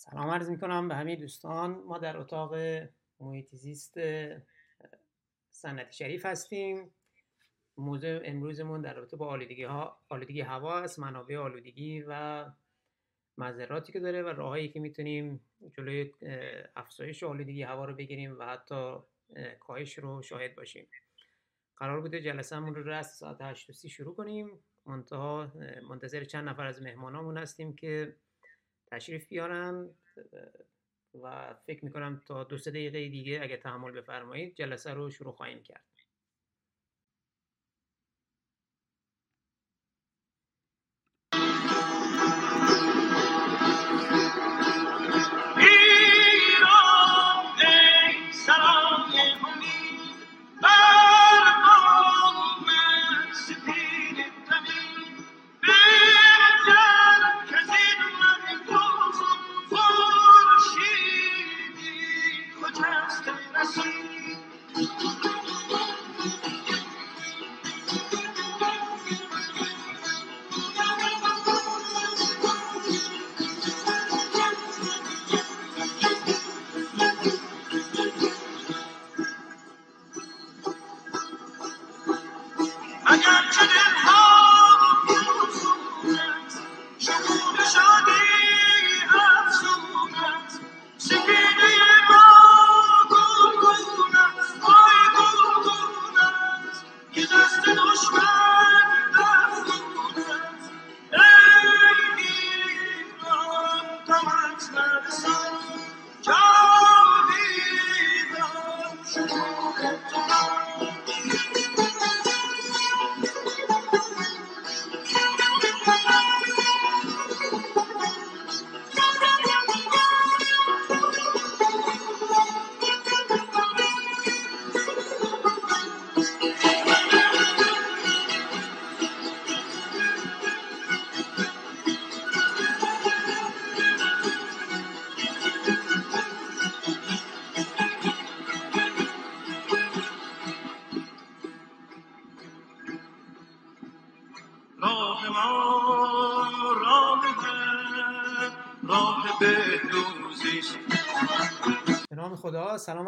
سلام عرض می کنم به همه دوستان. ما در اتاق محیط زیست سنتی شریف هستیم. موضوع امروزمون در رابطه با آلودگی, ها، آلودگی هوا است منابع آلودگی و مذراتی که داره و راههایی که می‌تونیم جلوی افزایش آلودگی هوا رو بگیریم و حتی کاهش رو شاهد باشیم. قرار بوده جلسهمون رو رست ساعت 8 شروع کنیم. منتها منتظر چند نفر از مهمانامون هستیم که تشریف بیارن و فکر می‌کنم تا دو سه دقیقه دیگه اگه تحمل بفرمایید جلسه رو شروع خواهیم کرد.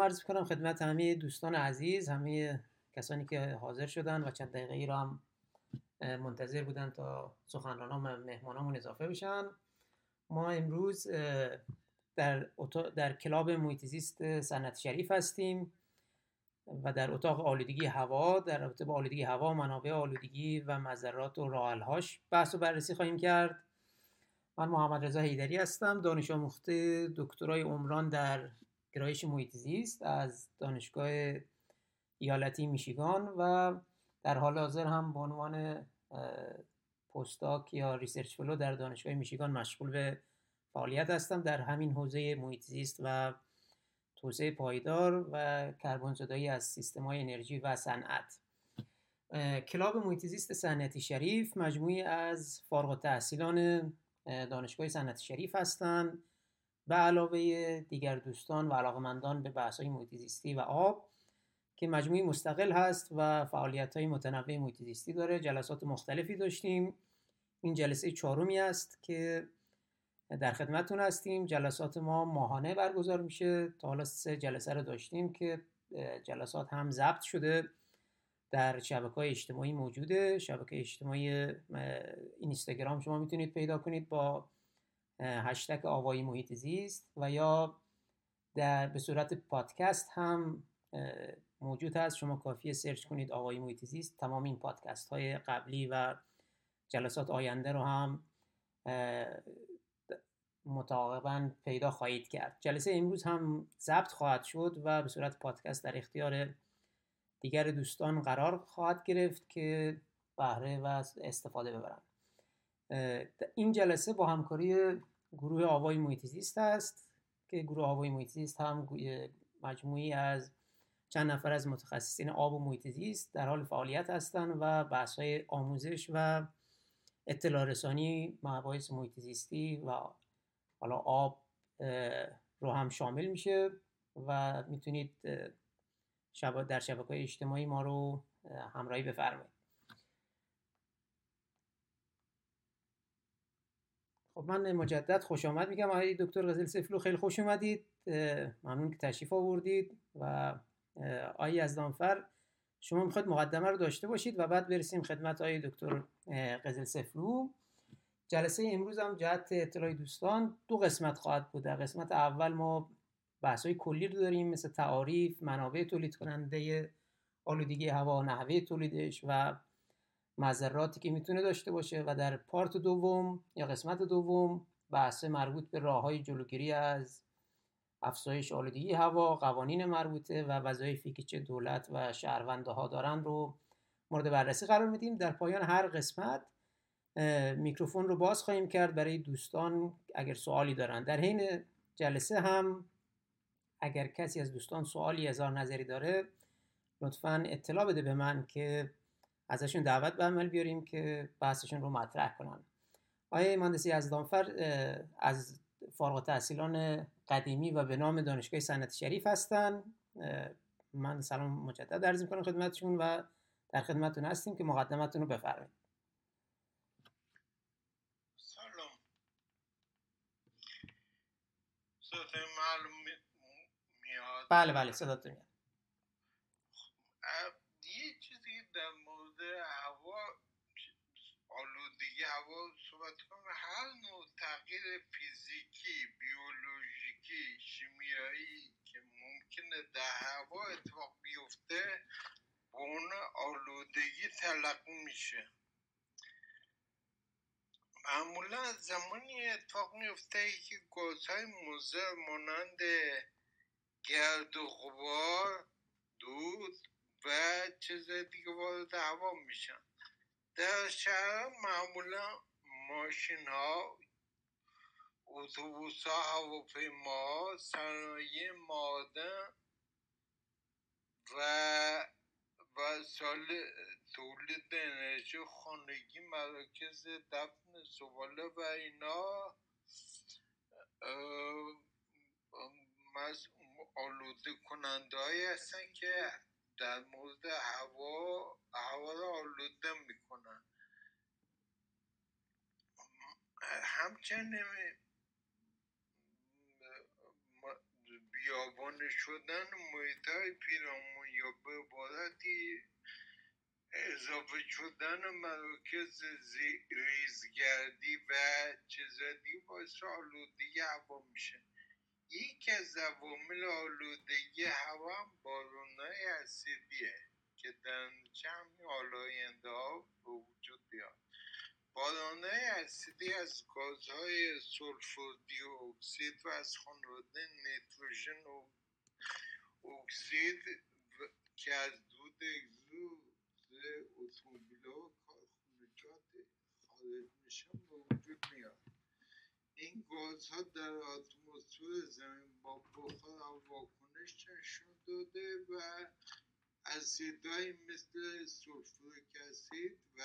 عرض کنم خدمت همه دوستان عزیز همه کسانی که حاضر شدن و چند دقیقه ای را هم منتظر بودن تا سخنران و مهمانامون اضافه بشن. ما امروز در, در کلاب محیط سنت شریف هستیم و در اتاق آلودگی هوا در رابطه با آلودگی هوا منابع آلودگی و مذرات و راحلهاش بحث و بررسی خواهیم کرد. من محمد رضا حیدری هستم دانش آموخته دکترای عمران در گرایش محیط زیست از دانشگاه ایالتی میشیگان و در حال حاضر هم به عنوان postdoc یا research fellow در دانشگاه میشیگان مشغول به فعالیت هستم. در همین حوزه محیط زیست و توسعه پایدار و کربن زدایی از سیستم های انرژی و صنعت. club محیط زیست صنعتی شریف مجموعه‌ای از فارغ التحصیلان دانشگاه صنعتی شریف هستند. به علاوه دیگر دوستان و علاقمندان به بحث های محیط و آب که مجموعی مستقل هست و فعالیت های متنوع محیط داره. جلسات مختلفی داشتیم. این جلسه چهارمی است که در خدمتتون هستیم. جلسات ما ماهانه برگزار میشه. تا حالا سه جلسه رو داشتیم که جلسات هم ضبط شده. در شبکه های اجتماعی موجوده. شبکه اجتماعی اینستاگرام شما می‌تونید پیدا کنید با هشتگ آوایی محیط زیست و یا در به صورت پادکست هم موجود هست. شما کافیه سرچ کنید آوایی محیط زیست. تمام این پادکست های قبلی و جلسات آینده رو هم متعاقبا پیدا خواهید کرد. جلسه امروز هم ضبط خواهد شد و به صورت پادکست در اختیار دیگر دوستان قرار خواهد گرفت که بهره و استفاده ببرند. این جلسه با همکاری گروه آوای محیط زیست است که گروه آوای محیط زیست هم مجموعی از چند نفر از متخصصین آب و محیط زیست در حال فعالیت هستند و بحث های آموزش و اطلاع رسانی مباحث محیط زیستی و حالا آب رو هم شامل میشه و می‌تونید در شبکه اجتماعی ما رو همراهی بفرمایید. خب من مجدد خوش آمد میگم. آقای دکتر غزل سفلو خیلی خوش اومدید. ممنون که تشریف آوردید و آقای یزدانفر شما می‌خواید مقدمه رو داشته باشید و بعد برسیم خدمت آقای دکتر قزل سفلو. جلسه امروز هم جهت اطلاع دوستان دو قسمت خواهد بود. در قسمت اول ما بحث های کلی رو داریم مثل تعاریف منابع تولید کننده آلودگی هوا نحوه تولیدش و مذراتی که می‌تونه داشته باشه و در پارت دوم یا قسمت دوم بحث مربوط به راه های جلوگیری از افزایش آلودگی هوا قوانین مربوطه و وظایفی که چه دولت و شهرونده ها دارن رو مورد بررسی قرار میدیم. در پایان هر قسمت میکروفون رو باز خواهیم کرد برای دوستان اگر سوالی دارن. در حین جلسه هم اگر کسی از دوستان سوالی هزار نظری داره لطفا اطلاع بده به من که ازشون دعوت به عمل بیاریم که بحثشون رو مطرح کنن. آیا مهندسی از دانفر از فارغ تحصیلان قدیمی و به نام دانشگاه صنعت شریف هستن. من سلام مجدد عرض می‌کنم خدمتشون و در خدمتتون هستیم که مقدمتون رو بفرمایید. سلام. معلوم میاد؟ بله بله صداتون میاد یه چیزی در مورد هوا هوا صحبت کنم. هر نوع تغییر فیزیکی بیولوژیکی شیمیایی که ممکنه در هوا اتفاق بیفته به اون آلودگی تلقی میشه. معمولا زمانی اتفاق میفته که گازهای مضر مانند گرد و غبار دود و چیز دیگه وارد هوا میشن. در شهر معمولا ماشین ها اتوبوس ها هواپیما صنایع معادن و و سال تولید انرژی خانگی مراکز دفن زباله و اینا آلوده کننده هایی هستن که در مورد هوا هوا رو آلوده می‌کنن. همچنین بیابان شدن محیط های پیرامون یا به عبارتی اضافه شدن مراکز ریزگردی و چیزادی باعث آلودگی هوا میشه. یکی از عوامل آلودگی هوا هم بارونهای اسیدیه که در همین حال آینده ها به وجود بیاد. بارانهای اسیدی از گازهای سلفور دی اکسید و از خانواده نیتروژن و اکسید که از دود اگزوز اتومبیل و کارخونجات خارج میشن به وجود میاد. این گازها در اتمسفر زمین با بخار واکنش نشون داده و اسیدهایی مثل سولفوریک اسید و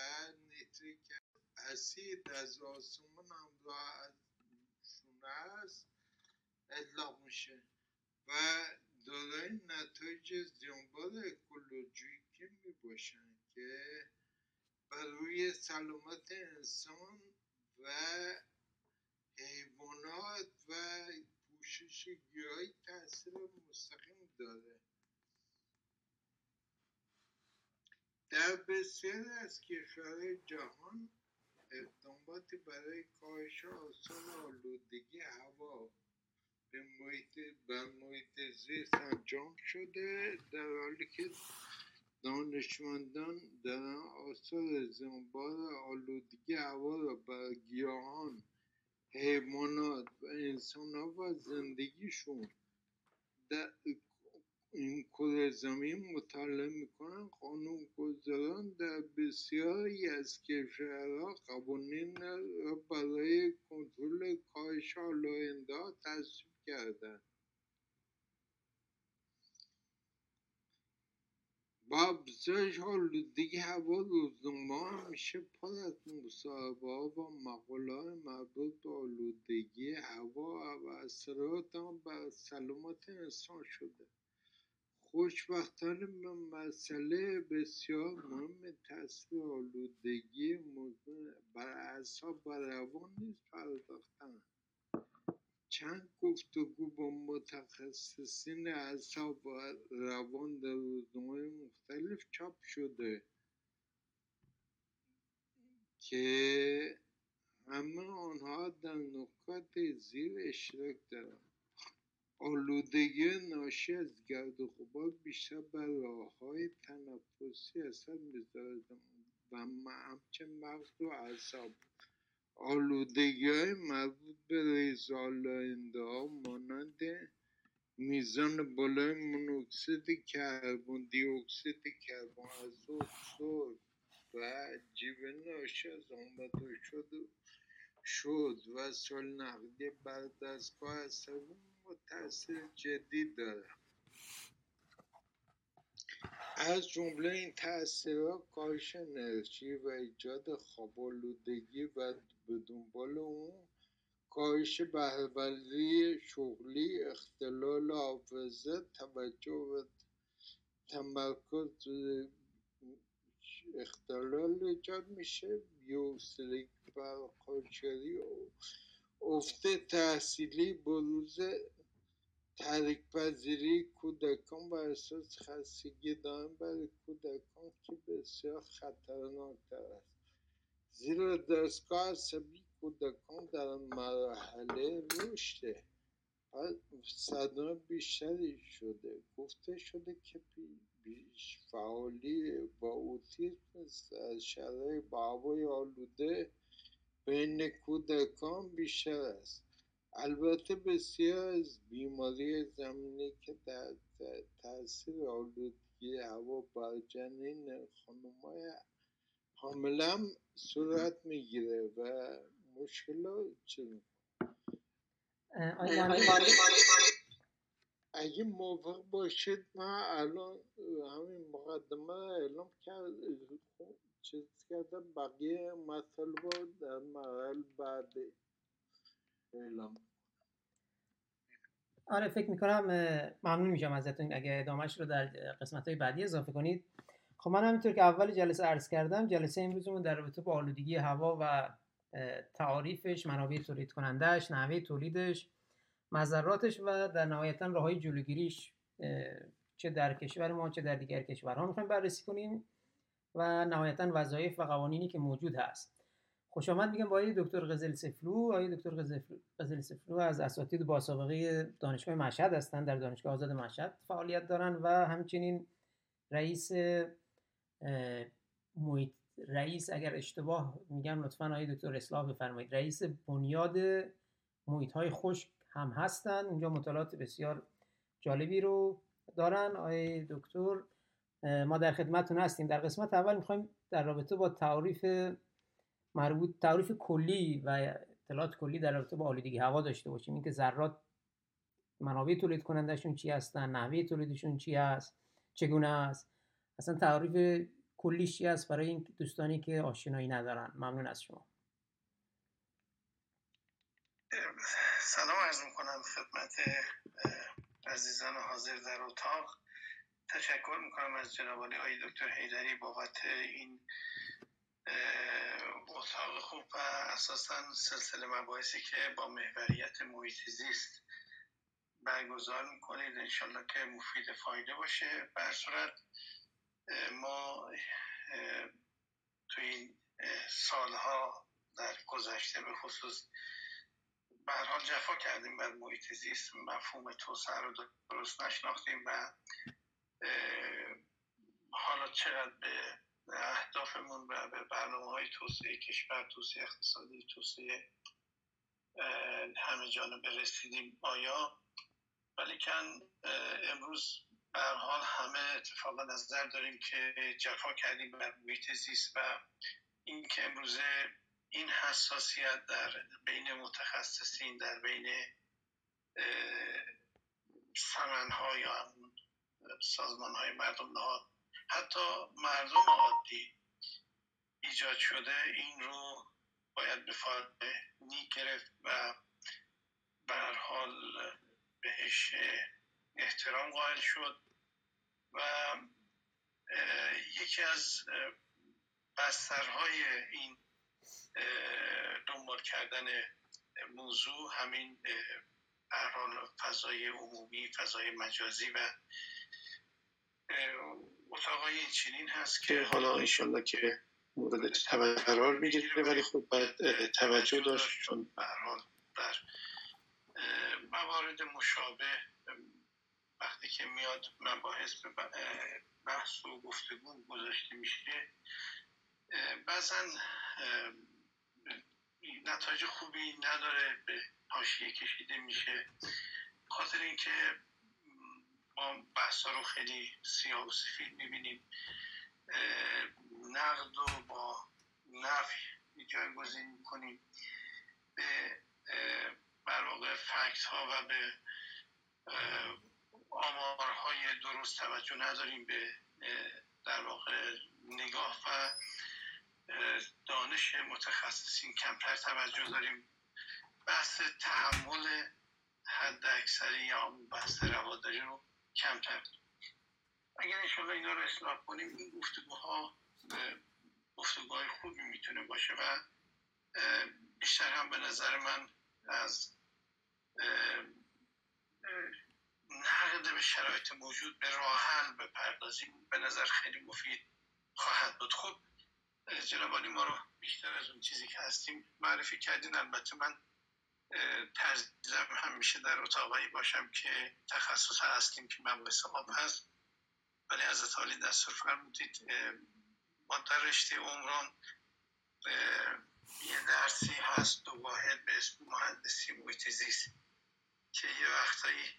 نیتریک اسید از آسمان همراه از شونه است اطلاق میشه و دارای نتایج زیانبار اکولوژیکی می باشن که بر روی سلامت انسان و حیوانات و پوشش گیاهی تاثیر مستقیم داره. در بسیاری از کشورهای جهان اقداماتی برای کاهش آثار آلودگی هوا به محیط بر محیط زیست انجام شده در حالی که دانشمندان در آثار زنبار آلودگی هوا را بر گیاهان حیوانات و انسان ها و زندگیشون. در این کره زمین مطالعه می‌کنن قانون گذاران در بسیاری از کشورها قوانین را برای کنترل کاهش آلاینده ها تصویب کردن. با افزایش آلودگی هوا روزنامه میشه پر از مصاحبه ها و مقاله های مربوط به آلودگی هوا و اثرات آن بر سلامت انسان شده. خوشبختانه مسئله بسیار مهم تاثیر آلودگی بر اعصاب و روان نیز پرداختن چند گفتگو با متخصصین اعصاب و روان در روزنامه مختلف چاپ شده که همه آنها در نکات زیر اشتراک دارند. آلودگی ناشی از گرد و غبار بیشتر بر راههای تنفسی اثر می‌ذارد و همچنین مغز و اعصاب. آلودگی های مربوط به ریزآلاینده ها مانند میزان بالای مونوکسید کربن دی اکسید کربن آزوت سرب و جیوه ناشی از آمده شد شد و سال نقدی بر دستگاه عصبی تاثیر جدی داره از جمله این تاثیرات کاهش انرژی و ایجاد خوابالودگی و به دنبال اون کاهش بهرهوری شغلی اختلال حافظه توجه و تمرکز اختلال ایجاد میشه. بیوسلیک برخوشگری و افت تحصیلی بروز تحریک پذیری کودکان و احساس خستگی دائم برای کودکان که بسیار خطرناکتر است. زیرا دستگاه عصبی کودکان در مرحله رشده. صدمه بیشتری شده. گفته شده که بیش فعالی با اوتیسم از شرایط با هوای آلوده بین کودکان بیشتر است. البته بسیار از بیماری زمینی که در تاثیر آلودگی هوا بر جنین خانمای حامله صورت می‌گیره و مشکلات چه اگه موافق باشید من الان همین مقدمه اعلام کرد چیز کردم بقیه مطالب در مرحله بعد اعلام. آره فکر می‌کنم ممنون میشم ازتون. اگه ادامهش رو در قسمت های بعدی اضافه کنید. خب من همینطور که اول جلسه عرض کردم جلسه امروزمون در رابطه با آلودگی هوا و تعاریفش منابع تولید کنندهش نحوه تولیدش مذراتش و در نهایتا راههای جلوگیریش چه در کشور ما چه در دیگر کشورها می‌خوایم بررسی کنیم و نهایتا وظایف و قوانینی که موجود هست. خوش آمد میگم با آقای دکتر غزل سفلو. آقای دکتر غزل سفلو از اساتید با سابقه دانشگاه مشهد هستند در دانشگاه آزاد مشهد فعالیت دارن و همچنین رئیس محیط رئیس اگر اشتباه میگم لطفا آقای دکتر اصلاح بفرمایید. رئیس بنیاد محیط های خشک هم هستن. اونجا مطالعات بسیار جالبی رو دارن. آقای دکتر ما در خدمتتون هستیم. در قسمت اول می‌خوایم در رابطه با تعریف مربوط تعریف کلی و اطلاعات کلی در رابطه با آلودگی هوا داشته باشیم. اینکه ذرات منابع تولید کنندشون چی هستن نحوه تولیدشون چی هست چگونه است. اصلا تعریف کلیش چی هست برای این دوستانی که آشنایی ندارن. ممنون از شما. سلام عرض می‌کنم خدمت عزیزان حاضر در اتاق. تشکر می‌کنم از جناب آقای دکتر حیدری بابت این اتاق خوب و اساسا سلسله مباحثی که با محوریت محیط زیست برگزار می‌کنید. انشالله که مفید فایده باشه. بر صورت ما تو این سالها در گذشته به خصوص حال جفا کردیم بر محیط زیست مفهوم توسعه رو درست نشناختیم و حالا چقدر به اهدافمون و به برنامه های توسعه کشور توسعه اقتصادی توسعه همه جانبه رسیدیم آیا؟ ولیکن امروز حال همه اتفاقا نظر داریم که جفا کردیم بر محیط زیست و این که امروزه این حساسیت در بین متخصصین در بین سمن ها یا سازمان های مردم نهاد حتی مردم عادی ایجاد شده این رو باید به نی گرفت و به حال بهش احترام قائل شد و یکی از بسترهای این دنبال کردن موضوع همین حال فضای عمومی فضای مجازی و اتاقای چنین هست که حالا انشالله که مورد توجه قرار می‌گیره ولی خب باید توجه داشت چون به حال در موارد مشابه وقتی که میاد مباحث به بحث و گفتگو گذاشته میشه بعضا نتایج خوبی نداره به حاشیه کشیده میشه. خاطر اینکه ما بحثا رو خیلی سیاه و سفید می‌بینیم. نقد و با نفی جایگزین می‌کنیم. به بر فکت ها و به آمارهای درست توجه نداریم به در واقع نگاه و دانش متخصصین کمتر توجه داریم. بحث تحمل حد اکثری یا بحث رواداری رو کمتر. اگر انشاءالله اینا رو اصلاح کنیم این گفتگوها گفتگوهای خوبی می‌تونه باشه و بیشتر هم به نظر من از نقد به شرایط موجود به راه حل بپردازیم به نظر خیلی مفید خواهد بود. خب جنابالی ما رو بیشتر از اون چیزی که هستیم معرفی کردین. البته من ترجیحم همیشه در اتاقایی باشم که تخصص هستیم که مباحث آب هست. ولی از حالی دستور فرمودید ما در رشته عمران یه درسی هست دو واحد به اسم مهندسی محیط که یه وقتایی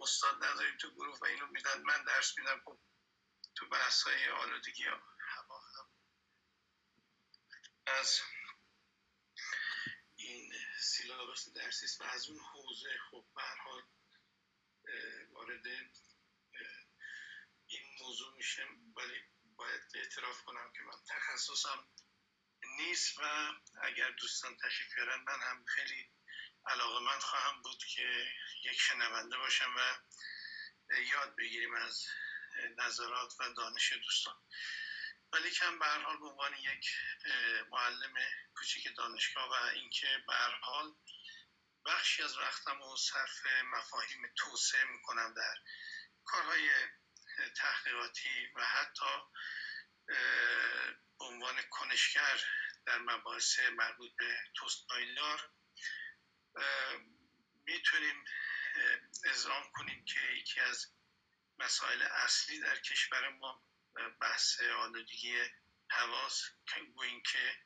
استاد نداریم تو گروه و اینو میدن. من درس میدم. خب تو بحث های آلودگی هوا از این سیلابس درسی و از اون حوزه خب به وارد این موضوع میشه ولی باید اعتراف کنم که من تخصصم نیست و اگر دوستان تشریف من هم خیلی علاقه من خواهم بود که یک شنونده باشم و یاد بگیریم از نظرات و دانش دوستان. ولی کم به حال به عنوان یک معلم کوچیک دانشگاه و اینکه به حال بخشی از وقتم رو صرف مفاهیم توسعه می‌کنم در کارهای تحقیقاتی و حتی عنوان کنشگر در مباحث مربوط به توستایلار می‌تونیم ازرام کنیم که یکی از مسائل اصلی در کشور ما بحث آلودگی حواس که این که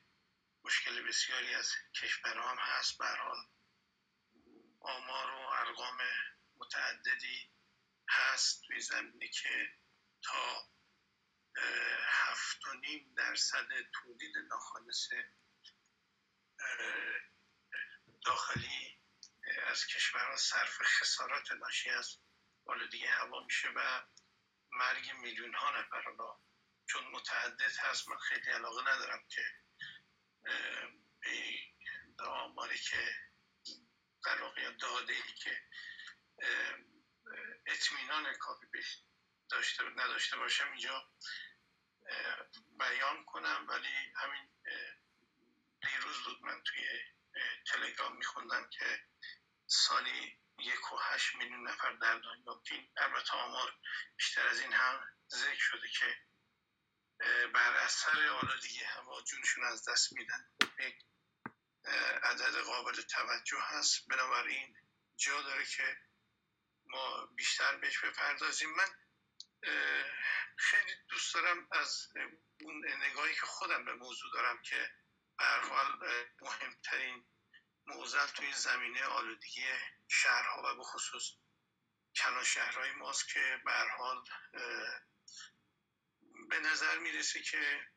مشکل بسیاری از کشورها هم هست برحال آمار و ارقام متعددی هست توی زمینه که تا هفت و نیم درصد تولید ناخالص داخلی از کشورها صرف خسارات ناشی از آلودگی هوا میشه و مرگ میلیون ها نفر چون متعدد هست. من خیلی علاقه ندارم که به آماری که در واقع داده ای که اطمینان کافی داشته نداشته باشم اینجا بیان کنم. ولی همین دیروز بود من توی تلگرام میخوندم که سالی یک و هشت میلیون نفر در دنیا که البته آمار بیشتر از این هم ذکر شده که بر اثر آلودگی هوا جونشون از دست میدن. یک عدد قابل توجه هست. بنابراین جا داره که ما بیشتر بهش بپردازیم. من خیلی دوست دارم از اون نگاهی که خودم به موضوع دارم که به حال مهمترین موزل توی زمینه آلودگی شهرها و به خصوص کلان شهرهای ماست که به حال به نظر می‌رسه که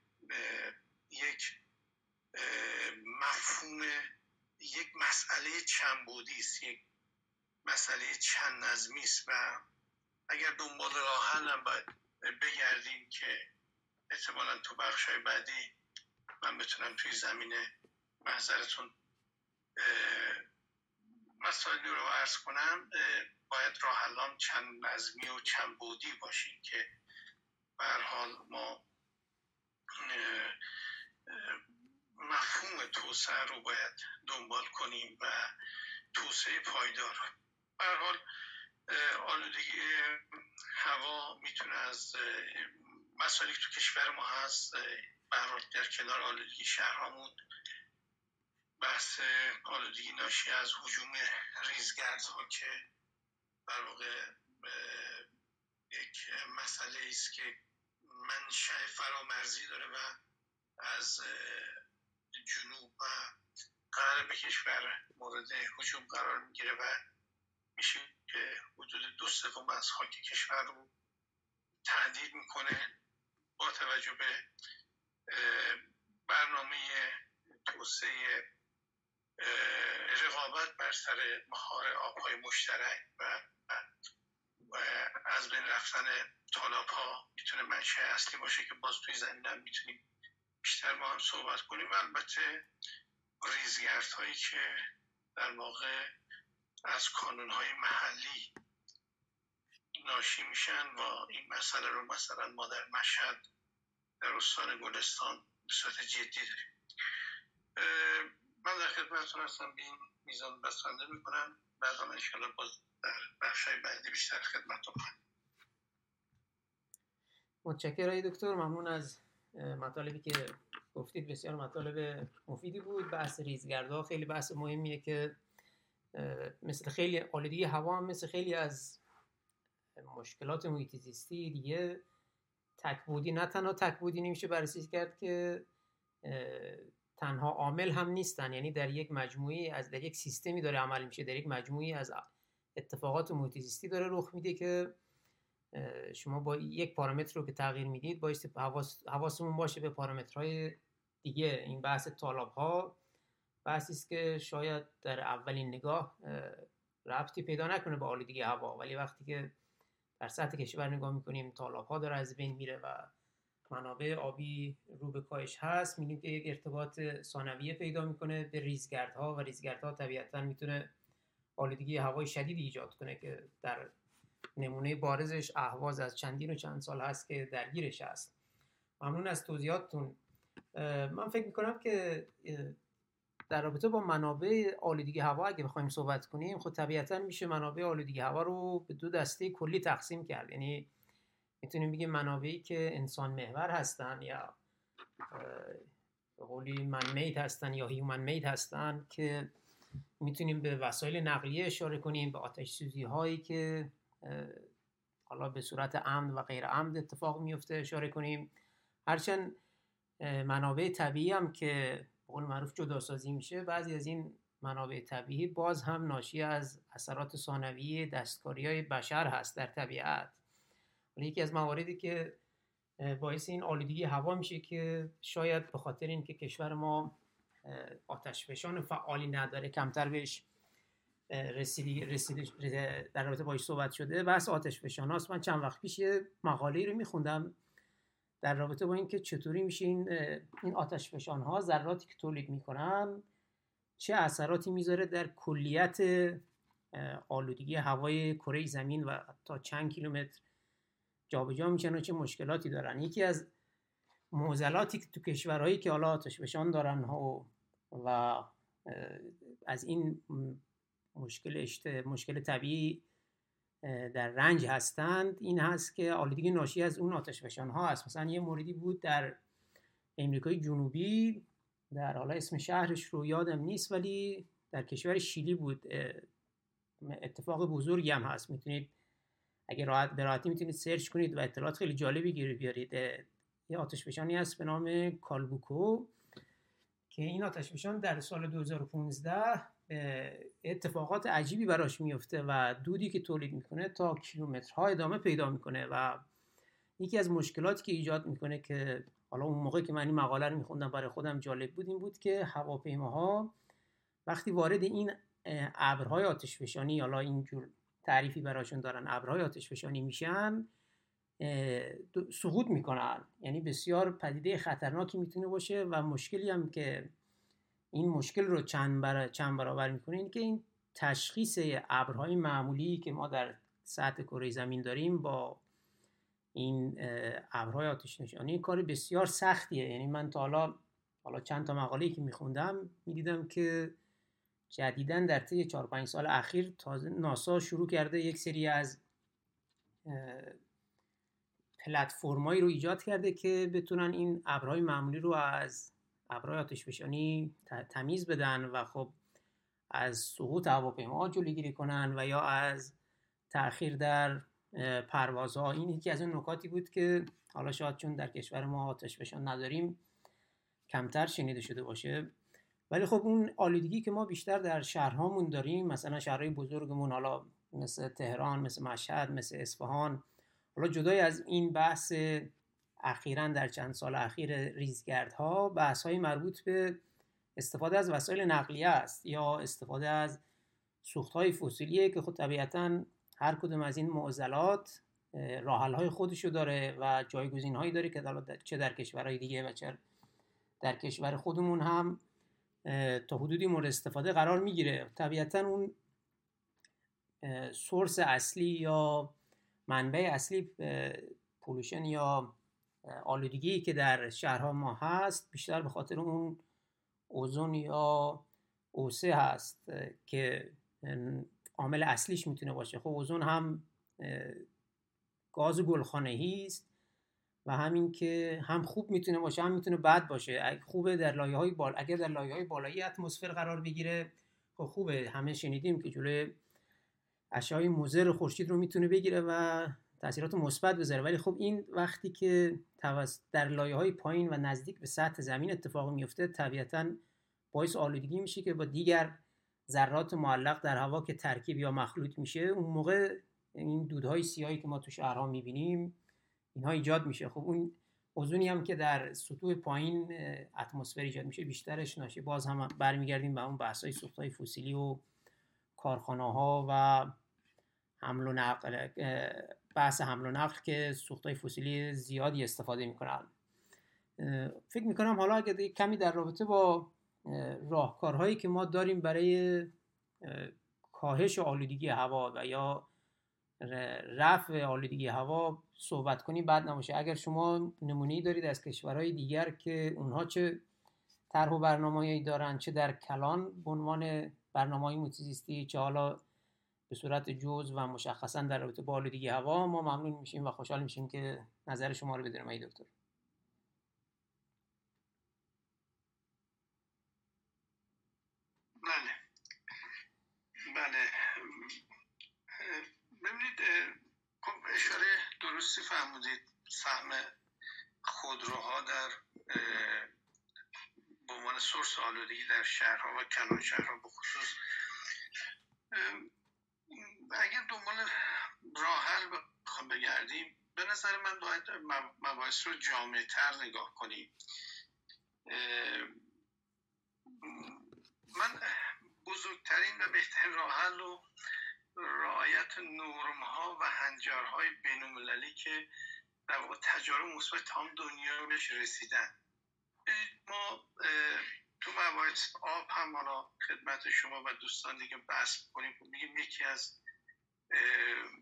یک مفهوم یک مسئله چند بودی است یک مسئله چند نظمی است و اگر دنبال راه هم باید بگردیم که احتمالا تو بخش بعدی من بتونم توی زمینه محضرتون مسائلی رو عرض کنم باید راه چند نظمی و چند بودی باشیم که به حال ما مفهوم توسعه رو باید دنبال کنیم و توسعه پایدار. به حال آلودگی هوا می‌تونه از مسائلی تو کشور ما هست به در کنار آلودگی شهرهامون بحث آلودگی ناشی از حجوم ریزگردها که در واقع یک مسئله است که منشأ فرامرزی داره و از جنوب و غرب کشور مورد حجوم قرار می‌گیره و میشه که حدود دو سوم از خاک کشور رو تهدید می‌کنه با توجه به برنامه توسعه رقابت بر سر مهار آبهای مشترک و از بین رفتن طالاب ها می‌تونه منشه اصلی باشه که باز توی زمین می‌تونیم بیشتر با هم صحبت کنیم. البته ریزگرد هایی که در واقع از کانون های محلی ناشی میشن و این مسئله رو مثلا ما در مشهد در استان گلستان به صورت جدی داریم. من در خدمتتون هستم به این میزان بسنده می‌کنم. بعد هم انشاءالله باز در بخش بعدی بیشتر خدمتتون متشکرم دکتر. ممنون از مطالبی که گفتید. بسیار مطالب مفیدی بود. بحث ریزگردها خیلی بحث مهمیه که مثل خیلی آلودگی هوا هم مثل خیلی از مشکلات محیط زیستی دیگه تکبودی نه تنها تکبودی نمیشه بررسی کرد که تنها عامل هم نیستن. یعنی در یک مجموعی از در یک سیستمی داره عمل میشه. در یک مجموعی از اتفاقات محیط زیستی داره رخ میده که شما با یک پارامتر رو که تغییر می‌دید باید حواسمون باشه به پارامترهای دیگه. این بحث طالاب ها بحثی است که شاید در اولین نگاه ربطی پیدا نکنه به آلودگی هوا. ولی وقتی که در سطح کشور نگاه می‌کنیم طالاب ها داره از بین میره و منابع آبی رو به کاهش هست می‌بینیم که یک ارتباط ثانویه پیدا می‌کنه به ریزگردها و ریزگردها طبیعتا می‌تونه آلودگی هوای شدید ایجاد کنه که در نمونه بارزش اهواز از چندین و چند سال هست که درگیرش هست. ممنون از توضیحاتتون. من فکر می‌کنم که در رابطه با منابع آلودگی هوا اگه بخوایم صحبت کنیم خب طبیعتا میشه منابع آلودگی هوا رو به دو دسته کلی تقسیم کرد. یعنی می‌تونیم بگیم منابعی که انسان محور هستن یا به قولی من میت هستن یا هیومن میت هستن که می‌تونیم به وسایل نقلیه اشاره کنیم به آتش سوزی هایی که حالا به صورت عمد و غیر عمد اتفاق میفته اشاره کنیم. هرچند منابع طبیعی هم که قول معروف جداسازی میشه. بعضی از این منابع طبیعی باز هم ناشی از اثرات ثانویه دستکاری های بشر هست در طبیعت. ولی یکی از مواردی که باعث این آلودگی هوا میشه که شاید به خاطر اینکه کشور ما آتشفشان فعالی نداره کمتر بهش رسیدی, رسیدی در رابطه باش صحبت شده. بحث آتش فشان هاست. من چند وقت پیش یه مقاله رو میخوندم. در رابطه با اینکه چطوری میشه این این آتش فشان ها ذراتی که تولید می‌کنن چه اثراتی می‌ذاره در کلیت آلودگی هوای کره زمین و تا چند کیلومتر جابجا میشن و چه مشکلاتی دارن یکی از معضلاتی که تو کشورهایی که حالا آتش فشان دارن ها و از این مشکل. مشکل طبیعی در رنج هستند. این هست که آلودگی ناشی از اون آتش فشان ها هست. مثلا یه موردی بود در امریکای جنوبی در حالا اسم شهرش رو یادم نیست ولی در کشور شیلی بود. اتفاق بزرگی هم هست. می‌تونید اگر راحت به راحتی می‌تونید سرچ کنید و اطلاعات خیلی جالبی گیری بیارید. یه آتش فشانی هست به نام کالبوکو که این آتش فشان در سال 2015 اتفاقات عجیبی براش میفته و دودی که تولید می‌کنه تا کیلومترها ادامه پیدا می‌کنه و یکی از مشکلاتی که ایجاد می‌کنه که حالا اون موقع که من این مقاله رو میخوندم برای خودم جالب بود این بود که هواپیماها وقتی وارد این ابرهای آتشفشانی حالا اینجور تعریفی براشون دارن ابرهای آتشفشانی میشن سقوط می‌کنن. یعنی بسیار پدیده خطرناکی می‌تونه باشه و مشکلی هم که این مشکل رو چند, برا چند برابر می‌کنه این که این تشخیص ابرهای معمولی که ما در سطح کره زمین داریم با این ابرهای آتش نشانی کار بسیار سختیه. یعنی من تا حالا حالا چند تا مقاله که میخوندم می‌دیدم که جدیدا در طی 4 5 سال اخیر تازه ناسا شروع کرده یک سری از پلتفرمایی رو ایجاد کرده که بتونن این ابرهای معمولی رو از ابرهای آتشفشانی تمیز بدن و خب از سقوط هواپیما جلوگیری کنن و یا از تاخیر در پروازها. این یکی از اون نکاتی بود که حالا شاید چون در کشور ما آتش نداریم کمتر شنیده شده باشه. ولی خب اون آلودگی که ما بیشتر در شهرهامون داریم مثلا شهرهای بزرگمون حالا مثل تهران مثل مشهد مثل اصفهان حالا جدای از این بحث اخیرا در چند سال اخیر ریزگردها بحث های مربوط به استفاده از وسایل نقلیه است یا استفاده از سوخت های فسیلیه که خود طبیعتا هر کدوم از این معضلات راحل های خودشو داره و جایگزین هایی داره که چه در کشورهای دیگه و چه در کشور خودمون هم تا حدودی مورد استفاده قرار می‌گیره. طبیعتا اون سورس اصلی یا منبع اصلی پولوشن یا آلودگی که در شهرها ما هست بیشتر به خاطر اون اوزون یا اوسه هست که عامل اصلیش می‌تونه باشه. خب اوزون هم گاز گلخانه‌ای است و همین که هم خوب می‌تونه باشه هم می‌تونه بد باشه. خوبه در لایه های بال اگر در لایه های بالایی اتمسفر قرار بگیره خب خوبه. همه شنیدیم که جلوی اشعای مضر خورشید رو می‌تونه بگیره و تاثیرات مثبت بذاره. ولی خب این وقتی که در لایه های پایین و نزدیک به سطح زمین اتفاق میفته طبیعتا باعث آلودگی میشه که با دیگر ذرات معلق در هوا که ترکیب یا مخلوط میشه اون موقع این دودهای سیاهی که ما تو شهرها می‌بینیم اینها ایجاد میشه. خب اون اوزونی هم که در سطوح پایین اتمسفر ایجاد میشه بیشترش نشه باز هم برمیگردیم به اون بحث های های فسیلی و کارخانه ها و حمل و نقل بحث حمل و نقل که های فسیلی زیادی استفاده می‌کنن. فکر می‌کنم حالا اگه کمی در رابطه با راهکارهایی که ما داریم برای کاهش آلودگی هوا و یا رفع آلودگی هوا صحبت کنیم بعد نباشه. اگر شما نمونه دارید از کشورهای دیگر که اونها چه طرح و برنامه‌ای دارن چه در کلان به عنوان برنامه موتیزیستی چه حالا به صورت جز و مشخصا در رابطه با آلودگی هوا ما ممنون میشیم و خوشحال میشیم که نظر شما رو بدونیم ای دکتر. بله. بله. ببینید خب اشاره درستی فرمودید. سهم خودروها در به عنوان سورس آلودگی در شهرها و کنار شهرها به خصوص اگر دنبال راه حل بخوام بگردیم به نظر من باید مباحث رو جامعه تر نگاه کنیم. من بزرگترین و بهترین راه حل رو رعایت نرم ها و هنجارهای بین که در واقع تجارب مثبت تام دنیا بهش رسیدن. ما تو مباحث آب هم حالا خدمت شما و دوستان دیگه بحث کنیم میگیم یکی از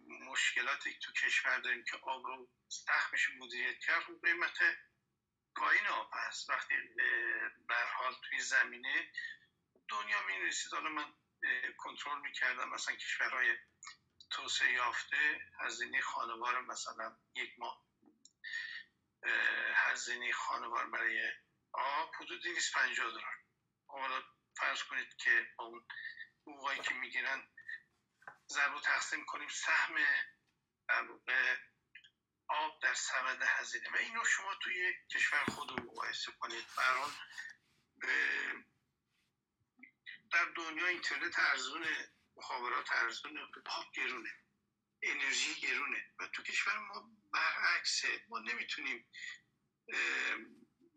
مشکلاتی تو کشور داریم که آب رو میشه مدیریت کرد. خب قیمت پایین آب هست. وقتی حال توی زمینه دنیا می رسید حالا من کنترل می‌کردم. مثلا کشورهای توسعه یافته هزینه خانوار مثلا یک ماه. هزینه خانوار برای آب حدود 250 دلار. حالا فرض کنید که اون حقوقایی که می‌گیرن ضرب تقسیم کنیم. سهم آب در سبد هزینه. و اینو شما توی کشور خودمون مقایسه کنید. بران در دنیا اینترنت ارزونه مخابرات ارزونه پاک گرونه انرژی گرونه. و تو کشور ما برعکسه. ما نمی‌تونیم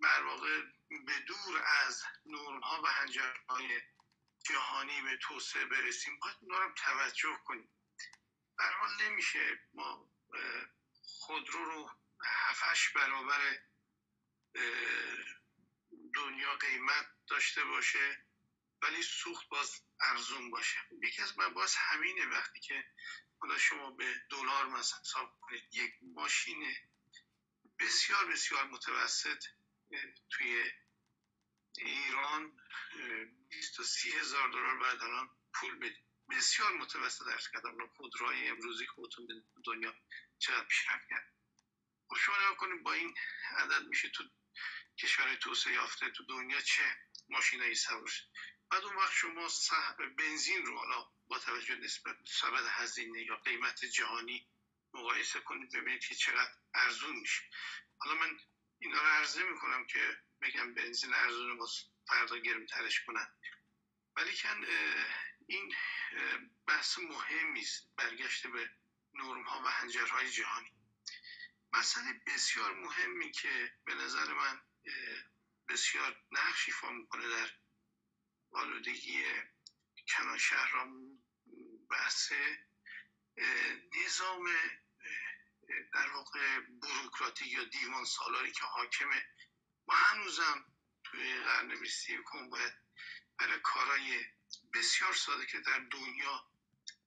بر واقع به دور از نورم ها و هنجارهای جهانی به توسعه برسیم باید اونا رو توجه کنیم. در حال نمیشه ما خودرو رو هفتش برابر دنیا قیمت داشته باشه ولی سوخت باز ارزون باشه. یکی از باز همینه وقتی که حالا شما به دلار مثلا حساب کنید یک ماشین بسیار بسیار متوسط توی ایران 20 تا 30 هزار دلار بعد الان پول بدید بسیار متوسط در کردم. خودروهای امروزی که خودتون دنیا چقدر پیشرفت کرد خب شما نگاه کنید با این عدد میشه تو کشورهای توسعه یافته تو دنیا چه ماشینایی سوار بعد اون وقت شما بنزین رو حالا با توجه نسبت سبد هزینه یا قیمت جهانی مقایسه کنید ببینید که چقدر ارزون میشه. حالا من اینا رو عرضه می‌کنم که بگم بنزین ارزون با فردا ترش کنن. ولی کن این بحث مهمی است. برگشته به نرم ها و هنجرهای جهانی. مسئله بسیار مهمی که به نظر من بسیار نقش ایفا می‌کنه در آلودگی کنان شهرامون بحث نظام در واقع بروکراتیک یا دیوان سالاری که حاکمه ما هنوزم توی قرن بیستی کن باید برای کارهای بسیار ساده که در دنیا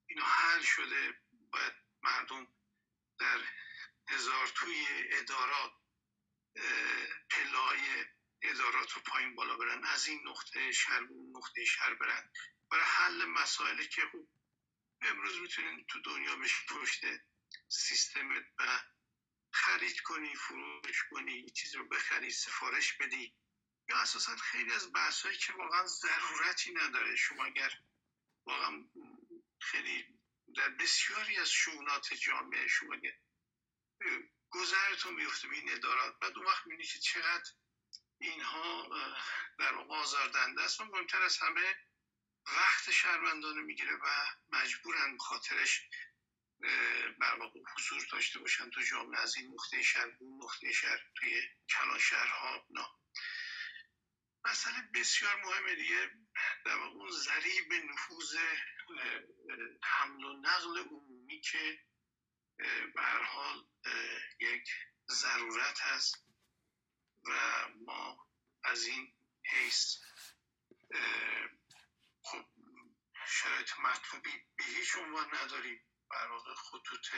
اینا حل شده باید مردم در هزار توی ادارات پلای ادارات رو پایین بالا برن از این نقطه اون نقطه شهر برن. برای حل مسائلی که خوب امروز می‌تونین تو دنیا بهش پشت سیستمت و خرید کنی فروش کنی یه چیز رو بخری سفارش بدی. یا اساسا خیلی از بحثایی که واقعا ضرورتی نداره. شما اگر واقعا خیلی در بسیاری از شونات جامعه شما گذرتون بیفته به این ادارات بعد اون وقت می‌بینی که چقدر اینها در واقع آزاردنده است. و مهمتر از همه وقت شهروندان می‌گیره و مجبورن خاطرش بر واقع حضور داشته باشن تو جامعه از این نقطه شهر اون نقطه شهر توی کلان شهرها نه مسئله بسیار مهمه دیگه. در واقع اون ذریب نفوذ حمل و نقل عمومی که به حال یک ضرورت هست و ما از این حیث خب شرایط مطلوبی به هیچ عنوان نداریم. بر واقع خطوط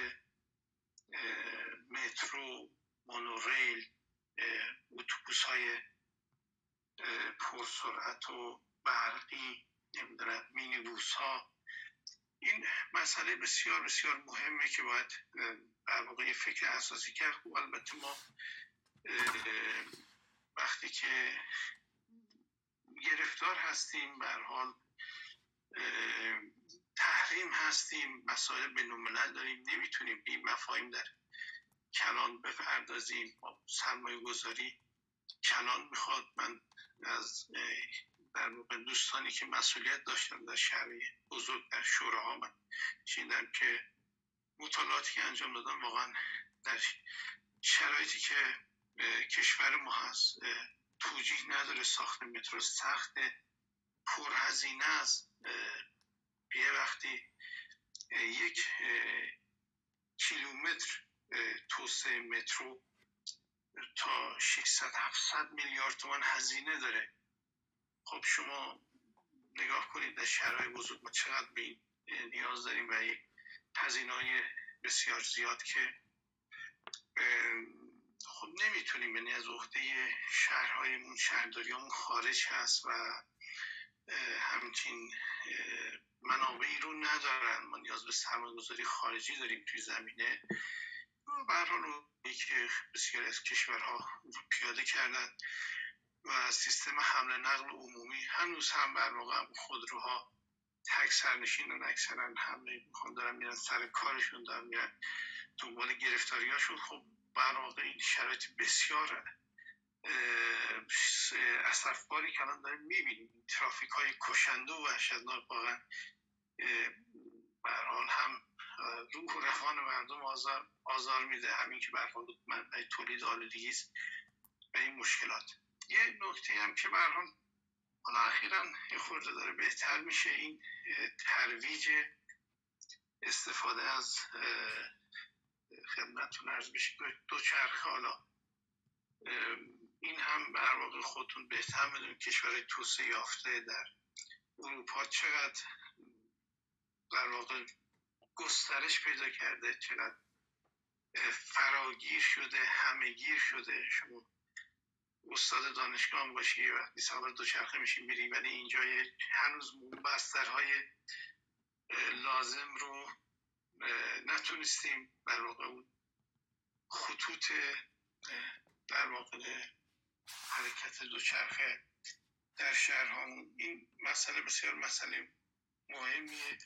مترو مونوریل اتوبوس های پرسرعت و برقی نمی‌دونم مینیبوس ها این مسئله بسیار بسیار مهمه که باید در واقع فکر اساسی کرد. خب البته ما وقتی که گرفتار هستیم به حال تحریم هستیم مسائل بین داریم نمی‌تونیم این مفاهیم در کلان بپردازیم. سرمایه گذاری کلان می‌خواد. من از در واقع دوستانی که مسئولیت داشتن در شهر بزرگ در شوراها من شیندم که مطالعاتی که انجام دادن واقعا در شرایطی که کشور ما هست توجیه نداره ساخت مترو. سخت پرهزینه است. یه وقتی یک کیلومتر توسعه مترو تا 600 700 میلیارد تومان هزینه داره. خب شما نگاه کنید در شهرهای بزرگ ما چقدر به نیاز داریم و یک هزینه های بسیار زیاد که خب نمی‌تونیم یعنی از عهده شهرهایمون شهرداریامون خارج هست و همچین منابعی رو ندارن. ما نیاز به سرمایه‌گذاری خارجی داریم توی زمینه. به حال که بسیاری از کشورها پیاده کردن و سیستم حمل نقل عمومی هنوز هم بر واقع خودروها تک سرنشینن اکثرا حمله می‌خوان دارن میرن سر کارشون دارن میرن دنبال گرفتاریاشون خب بر واقع این شرایط بسیار اصرفباری که الان داریم می‌بینیم ترافیک های کشنده و وحشتناک واقعا حال هم روح و روان مردم آزار, آزار میده. همین که برحال منبع تولید آلودگی است و این مشکلات. یه نکته هم که برحال حالا اخیرا یه خورده داره بهتر میشه این ترویج استفاده از خدمتتون ارز بشه. دو چرخ حالا این هم بر واقع خودتون بهتر می‌دونید کشورهای توسعه یافته در اروپا چقدر در واقع گسترش پیدا کرده چقدر فراگیر شده همهگیر شده. شما استاد دانشگاه هم باشی وقتی سوار دوچرخه میشی میری ولی اینجا هنوز بسترهای لازم رو نتونستیم در واقع خطوط در واقع حرکت دوچرخه در شهرهامون. این مسئله بسیار مسئله مهمیه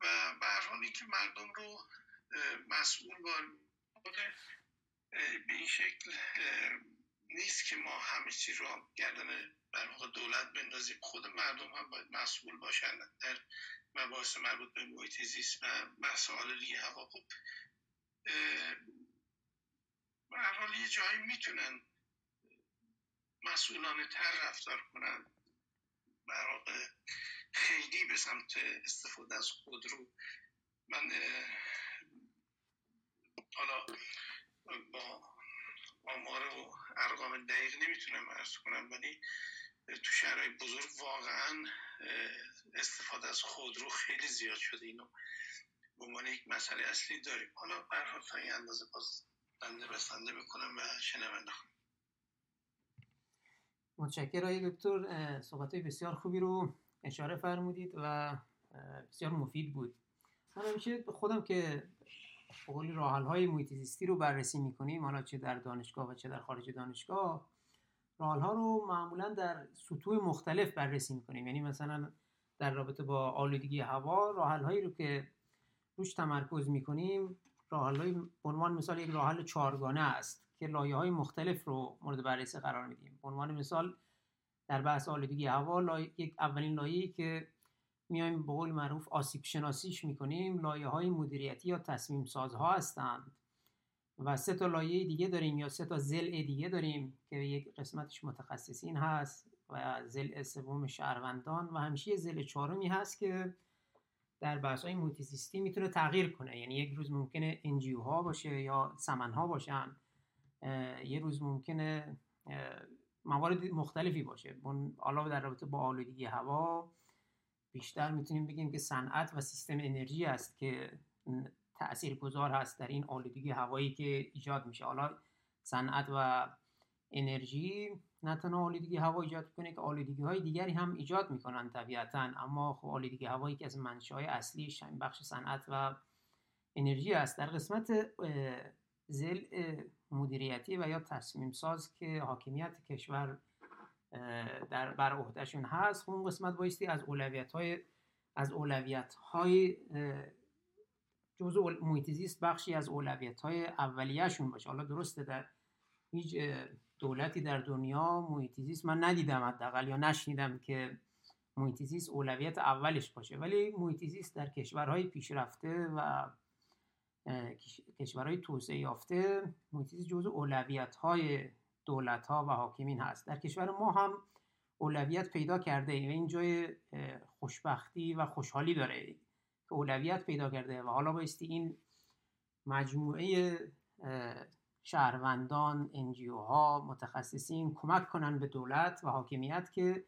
و به که مردم رو مسئول به این شکل نیست که ما همه چی رو گردن در واقع دولت بندازیم. خود مردم هم باید مسئول باشن در مباحث مربوط به محیط زیست و مسائل دیگه خب به هر حال یه جایی می‌تونن مسئولانه تر رفتار کنن. واقع خیلی به سمت استفاده از خودرو من حالا با آمار و ارقام دقیق نمی‌تونم ارز کنم ولی تو شهرهای بزرگ واقعا استفاده از خودرو خیلی زیاد شده. اینو به عنوان یک مسئله اصلی داریم. حالا برحال تا این اندازه باز بنده بسنده می‌کنم و شنونده متشکر دکتر صحبت بسیار خوبی رو اشاره فرمودید و بسیار مفید بود. من همیشه خودم که قولی راحل های محیط زیستی رو بررسی می‌کنیم حالا چه در دانشگاه و چه در خارج دانشگاه راحل ها رو معمولا در سطوح مختلف بررسی می‌کنیم. یعنی مثلا در رابطه با آلودگی هوا راحل هایی رو که روش تمرکز می‌کنیم راحل های عنوان مثال یک راحل چارگانه است که لایه های مختلف رو مورد بررسی قرار میدیم. عنوان مثال در بحث آلودگی هوا یک اولین لایه‌ای که میایم به قول معروف آسیب شناسیش می‌کنیم لایه های مدیریتی یا تصمیم سازها هستند و سه تا لایه دیگه داریم یا سه تا زل دیگه داریم که یک قسمتش متخصصین هست و زل سوم شهروندان و همیشه زل چهارمی هست که در بحث های موتیزیستی می‌تونه تغییر کنه. یعنی یک روز ممکنه انجیو ها باشه یا سمن ها باشن یه روز ممکنه موارد مختلفی باشه. حالا در رابطه با آلودگی هوا بیشتر می‌تونیم بگیم که صنعت و سیستم انرژی است که تأثیر گذار هست در این آلودگی هوایی که ایجاد میشه. حالا صنعت و انرژی نه تنها آلودگی هوا ایجاد کنه که آلودگی های دیگری هم ایجاد می‌کنن طبیعتا. اما خب آلودگی هوایی که از منشأ اصلیش بخش صنعت و انرژی است در قسمت زل مدیریتی و یا تصمیم ساز که حاکمیت کشور در بر عهدهشون هست خب اون قسمت بایستی از اولویت های از اولویت های جزء محیط بخشی از اولویت های اولیهشون باشه. حالا درسته در هیچ دولتی در دنیا محیط زیست من ندیدم حداقل یا نشنیدم که محیط زیست اولویت اولش باشه. ولی محیط زیست در کشورهای پیشرفته و کشورهای توسعه یافته محیط زیست جزء اولویت های دولت ها و حاکمین هست. در کشور ما هم اولویت پیدا کرده و این جای خوشبختی و خوشحالی داره که اولویت پیدا کرده و حالا بایستی این مجموعه شهروندان انجیو ها متخصصین کمک کنن به دولت و حاکمیت که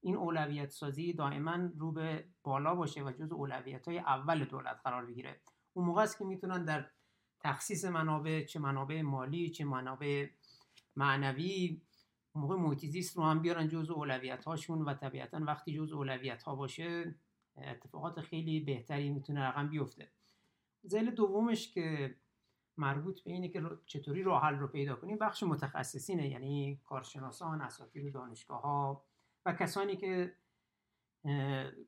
این اولویت سازی دائما رو به بالا باشه و جز اولویت های اول دولت قرار بگیره. اون موقع است که می‌تونن در تخصیص منابع چه منابع مالی چه منابع معنوی موقع محیط رو هم بیارن جز اولویت هاشون و طبیعتا وقتی جز اولویت ها باشه اتفاقات خیلی بهتری می‌تونه رقم بیفته. زیل دومش که مربوط به اینه که چطوری راه حل رو پیدا کنیم. بخش متخصصینه یعنی کارشناسان اساتید دانشگاه ها و کسانی که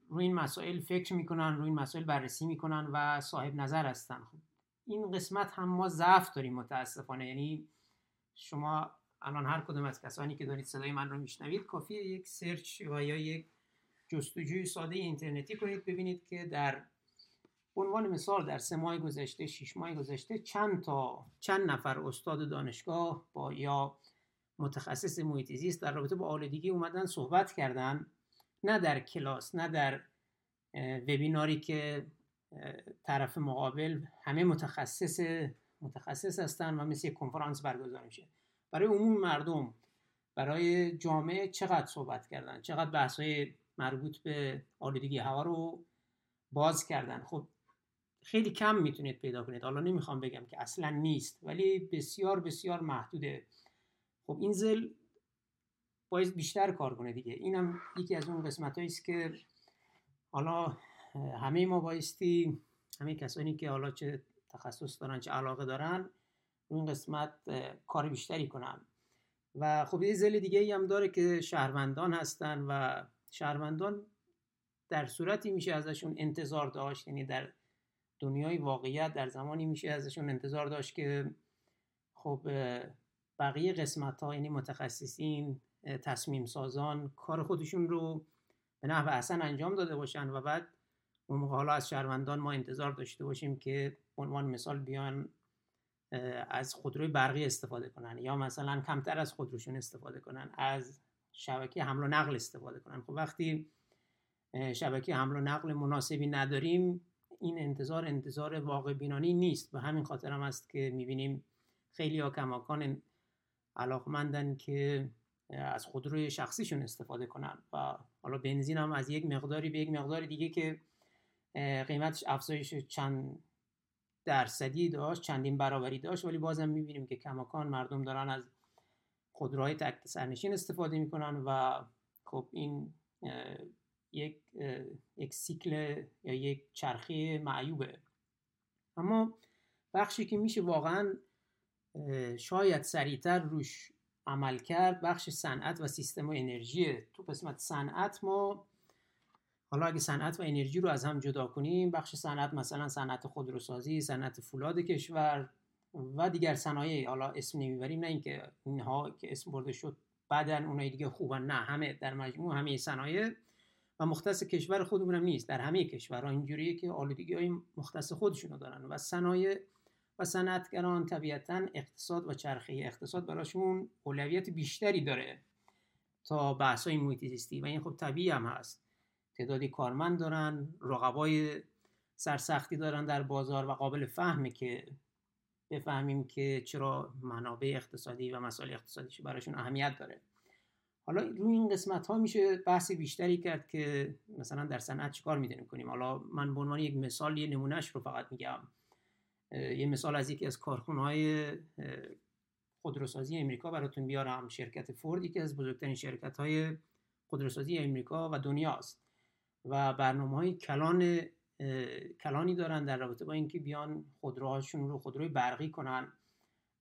روی این مسائل فکر می‌کنن روی این مسائل بررسی می‌کنن و صاحب نظر هستن. خب این قسمت هم ما ضعف داریم متاسفانه. یعنی شما الان هر کدوم از کسانی که دارید صدای من رو میشنوید کافیه یک سرچ و یا یک جستجوی ساده اینترنتی کنید ببینید که در عنوان مثال در سه ماه گذشته شش ماه گذشته چند تا چند نفر استاد دانشگاه با یا متخصص محیط زیست در رابطه با آلودگی اومدن صحبت کردن نه در کلاس نه در وبیناری که طرف مقابل همه متخصص متخصص هستن و مثل کنفرانس برگزار میشه. برای عموم مردم برای جامعه چقدر صحبت کردن؟ چقدر بحث مربوط به آلودگی هوا رو باز کردن؟ خب خیلی کم می‌تونید پیدا کنید. حالا نمی‌خوام بگم که اصلا نیست ولی بسیار بسیار محدوده. خب این زل باید بیشتر کار کنه دیگه. اینم یکی از اون قسمت است که حالا همه ما بایستی همه کسانی که حالا چه تخصص دارن چه علاقه دارن اون قسمت کار بیشتری کنن. و خب یه زل دیگه ای هم داره که شهروندان هستن و شهروندان در صورتی میشه ازشون انتظار داشت یعنی در دنیای واقعیت در زمانی میشه ازشون انتظار داشت که خب بقیه قسمت ها یعنی متخصصین تصمیم سازان کار خودشون رو به نحو احسن انجام داده باشن و بعد اون موقع حالا از شهروندان ما انتظار داشته باشیم که عنوان مثال بیان از خودروی برقی استفاده کنن یا مثلا کمتر از خودروشون استفاده کنن از شبکه حمل و نقل استفاده کنن. خب وقتی شبکه حمل و نقل مناسبی نداریم این انتظار انتظار واقع بینانی نیست و همین خاطر هم است که می‌بینیم خیلی ها کماکان علاقمندن که از خودروی شخصیشون استفاده کنن و حالا بنزین هم از یک مقداری به یک مقدار دیگه که قیمتش افزایش چند درصدی داشت چندین برابری داشت ولی بازم می‌بینیم که کماکان مردم دارن از خودروهای تک سرنشین استفاده می‌کنن و خب این یک یک سیکل یا یک چرخه معیوبه. اما بخشی که میشه واقعا شاید سریعتر روش عمل کرد بخش صنعت و سیستم و انرژی. تو قسمت صنعت ما حالا اگه صنعت و انرژی رو از هم جدا کنیم بخش صنعت مثلا صنعت خودروسازی صنعت فولاد کشور و دیگر صنایع. حالا اسم نمی‌بریم نه اینکه اینها که اسم برده شد بعدا اونای دیگه خوبن نه همه در مجموع همه صنایع. و مختص کشور خودمون نیست. در همه کشورها اینجوریه که آلودگی های مختص خودشونو دارن و صنایع و صنعتگران طبیعتا اقتصاد و چرخه اقتصاد براشون اولویت بیشتری داره تا بحث های محیط و این خب طبیعی هم هست. تعدادی کارمند دارن رقبای سرسختی دارن در بازار و قابل فهمه که بفهمیم که چرا منابع اقتصادی و مسائل اقتصادیش براشون اهمیت داره. حالا روی این قسمت ها میشه بحث بیشتری کرد که مثلا در صنعت چیکار می‌دونیم کنیم. حالا من به عنوان یک مثال یه نمونهش رو فقط میگم. یه مثال از یکی از کارخونه های خودروسازی امریکا براتون بیارم. شرکت فورد یکی از بزرگترین شرکت های خودروسازی امریکا و دنیاست. و برنامه های کلان کلانی دارن در رابطه با اینکه بیان خودروهاشون رو خودروی برقی کنن.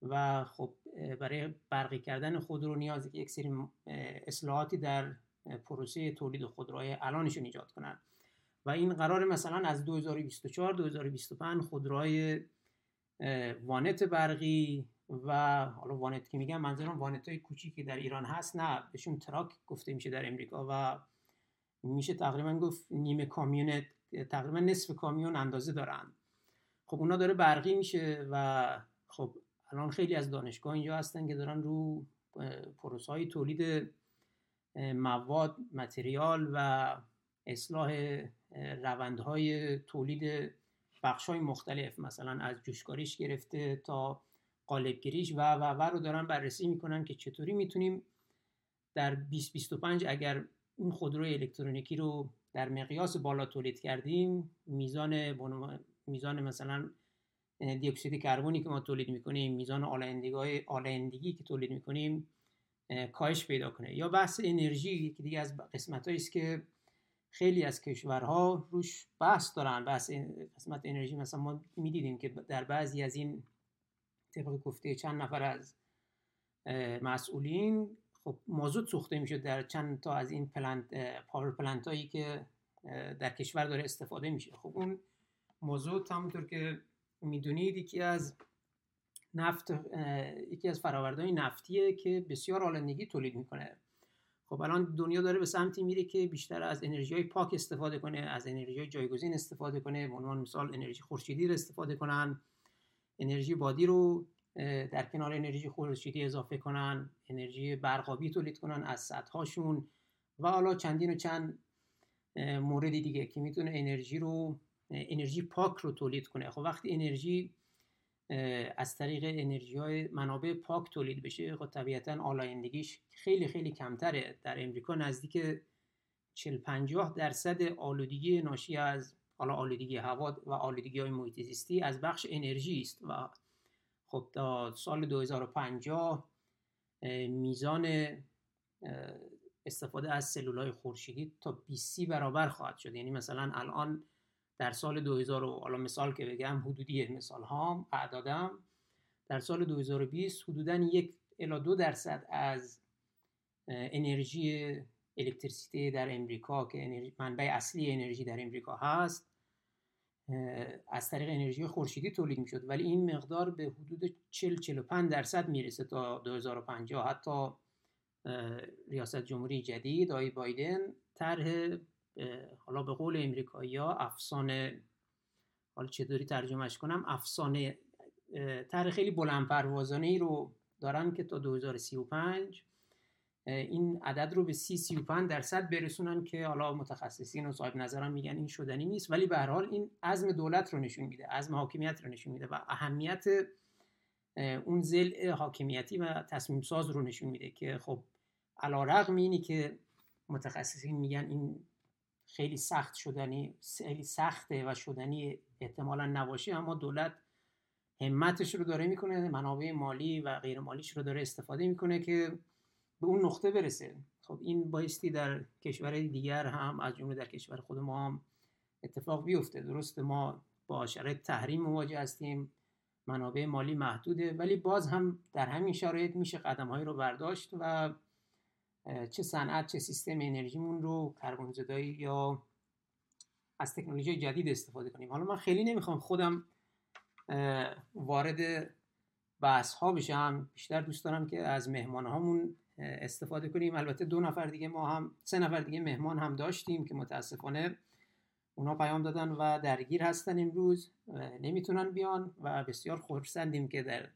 و خب برای برقی کردن خودرو نیازی که یک سری اصلاحاتی در پروسه تولید خودروهای الانشون ایجاد کنن. و این قرار مثلا از 2024 2025 خودروهای وانت برقی و حالا وانت که میگم منظورم وانت های کوچیکی در ایران هست نه بهشون truck گفته میشه در امریکا و میشه تقریبا گفت نیمه کامیون تقریبا نصف کامیون اندازه دارن. خب اونا داره برقی میشه و خب الان خیلی از دانشگاه اینجا هستن که دارن رو پروسه های تولید مواد متریال و اصلاح روندهای تولید بخش های مختلف مثلا از جوشکاریش گرفته تا قالبگیریش و و و رو دارن بررسی می‌کنن که چطوری می‌تونیم در 2025 اگر این خودرو الکترونیکی رو در مقیاس بالا تولید کردیم میزان میزان مثلا اکسید کربنی که ما تولید می‌کنیم میزان آلایندگی آلایندگی که تولید می‌کنیم کاهش پیدا کنه. یا بحث انرژی که دیگه از قسمت است که خیلی از کشورها روش بحث دارن. بحث قسمت انرژی. مثلا ما می‌دیدیم که در بعضی از این طبق گفته چند نفر از مسئولین خب مازوت سوخته میشه در چند تا از این plant power plant هایی که در کشور داره استفاده میشه. خب اون مازوت همونطور که می‌دونید یکی از نفت یکی از های نفتیه که بسیار آلایندگی تولید می‌کنه. خب الان دنیا داره به سمتی میره که بیشتر از انرژی های پاک استفاده کنه از انرژی های جایگزین استفاده کنه. به عنوان مثال انرژی خورشیدی رو استفاده کنن انرژی بادی رو در کنار انرژی خورشیدی اضافه کنن انرژی برقابی تولید کنن از سدهاشون و حالا چندین و چند موردی دیگه که می‌تونه انرژی رو انرژی پاک رو تولید کنه. خب وقتی انرژی از طریق انرژی های منابع پاک تولید بشه خب طبیعتا آلایندگیش خیلی خیلی کمتره. در امریکا نزدیک 40 50 درصد آلودگی ناشی از حالا آلودگی هوا و آلودگی های محیط زیستی از بخش انرژی است و خب تا سال 2050 میزان استفاده از سلولای خورشیدی تا 20 برابر خواهد شد. یعنی مثلا الان در سال 2000 حالا مثال که بگم حدودی مثال ها اعدادم. در سال 2020 حدودا یک الا دو درصد از انرژی الکتریسیته در امریکا که منبع اصلی انرژی در امریکا هست از طریق انرژی خورشیدی تولید می‌شد. ولی این مقدار به حدود 40 45 درصد می‌رسه تا 2050 حتی ریاست جمهوری جدید آقای بایدن طرح حالا به قول امریکایی ها افسانه حالا چطوری ترجمهش کنم افسانه طرح خیلی بلند پروازانه ای رو دارن که تا 2035 این عدد رو به 30 35 درصد برسونن که حالا متخصصین و صاحب نظران میگن این شدنی نیست. ولی به هر حال این عزم دولت رو نشون میده عزم حاکمیت رو نشون میده و اهمیت اون زل حاکمیتی و تصمیم ساز رو نشون میده که خب علا رقم اینی که متخصصین میگن این خیلی سخت شدنی خیلی سخته و شدنی احتمالا نباشه اما دولت همتش رو داره می‌کنه منابع مالی و غیر مالیش رو داره استفاده می‌کنه که به اون نقطه برسه. خب این بایستی در کشور دیگر هم از جمله در کشور خود ما هم اتفاق بیفته. درسته ما با شرایط تحریم مواجه هستیم منابع مالی محدوده ولی باز هم در همین شرایط میشه قدم رو برداشت و چه صنعت چه سیستم انرژیمون رو کربن زدایی یا از تکنولوژی جدید استفاده کنیم. حالا من خیلی نمی‌خوام خودم وارد بحث ها بشم. بیشتر دوست دارم که از مهمان هامون استفاده کنیم. البته دو نفر دیگه ما هم سه نفر دیگه مهمان هم داشتیم که متاسفانه اونا پیام دادن و درگیر هستن امروز. نمی‌تونن بیان و بسیار خورسندیم که در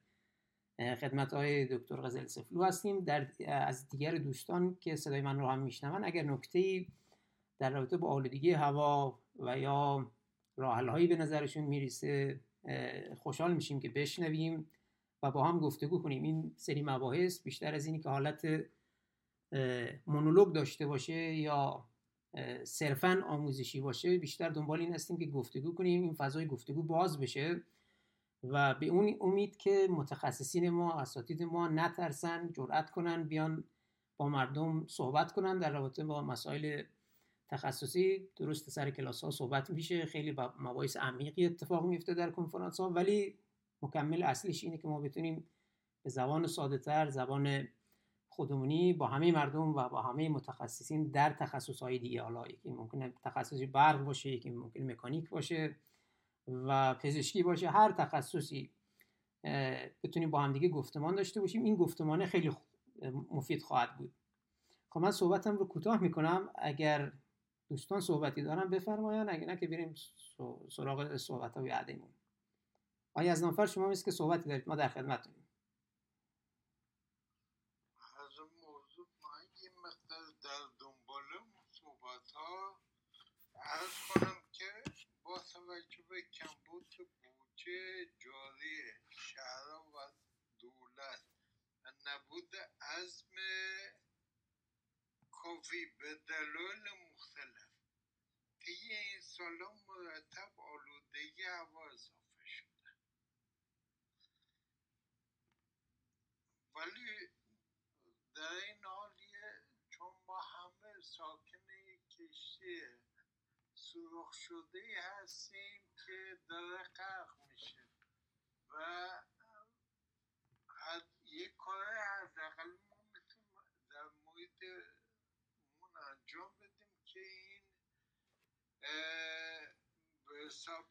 خدمت های دکتر غزل سفلو هستیم. در از دیگر دوستان که صدای من رو هم میشنون اگر نکته در رابطه با آلودگی هوا و یا راحل به نظرشون می‌رسه خوشحال میشیم که بشنویم و با هم گفتگو کنیم. این سری مباحث بیشتر از اینی که حالت مونولوگ داشته باشه یا صرفا آموزشی باشه بیشتر دنبال این هستیم که گفتگو کنیم. این فضای گفتگو باز بشه. و به اون امید که متخصصین ما اساتید ما نترسن جرأت کنن بیان با مردم صحبت کنن در رابطه با مسائل تخصصی. درست سر کلاس ها صحبت میشه. خیلی با مباحث عمیقی اتفاق میفته در کنفرانس ها ولی مکمل اصلیش اینه که ما بتونیم به زبان ساده تر زبان خودمونی با همه مردم و با همه متخصصین در تخصص های دیگه. حالا یکی ممکنه تخصصی برق باشه یکی ممکنه مکانیک باشه. و پزشکی باشه هر تخصصی بتونیم با هم دیگه گفتمان داشته باشیم. این گفتمانه خیلی مفید خواهد بود. خب من صحبتم رو کوتاه می‌کنم. اگر دوستان صحبتی دارن بفرماین اگر نه که بریم سراغ صحبت های بعدیمون. آیا از نفر شما مثل که صحبتی دارید؟ ما در خدمتتونیم. از موضوع ما یه مقدار در دنبال صحبت ها کنم که با توجه به کمبود بودجه جاری شهر و دولت. و نبود عزم کافی به دلایل مختلف. طی این سالا مرتب آلودگی هوا اضافه شده. ولی در این حال چون ما همه ساکن کشتی سرخ شده هستیم که داره غرق میشه و یک کار حداقل ما می‌تونیم در محیط مون انجام بدیم که این به حساب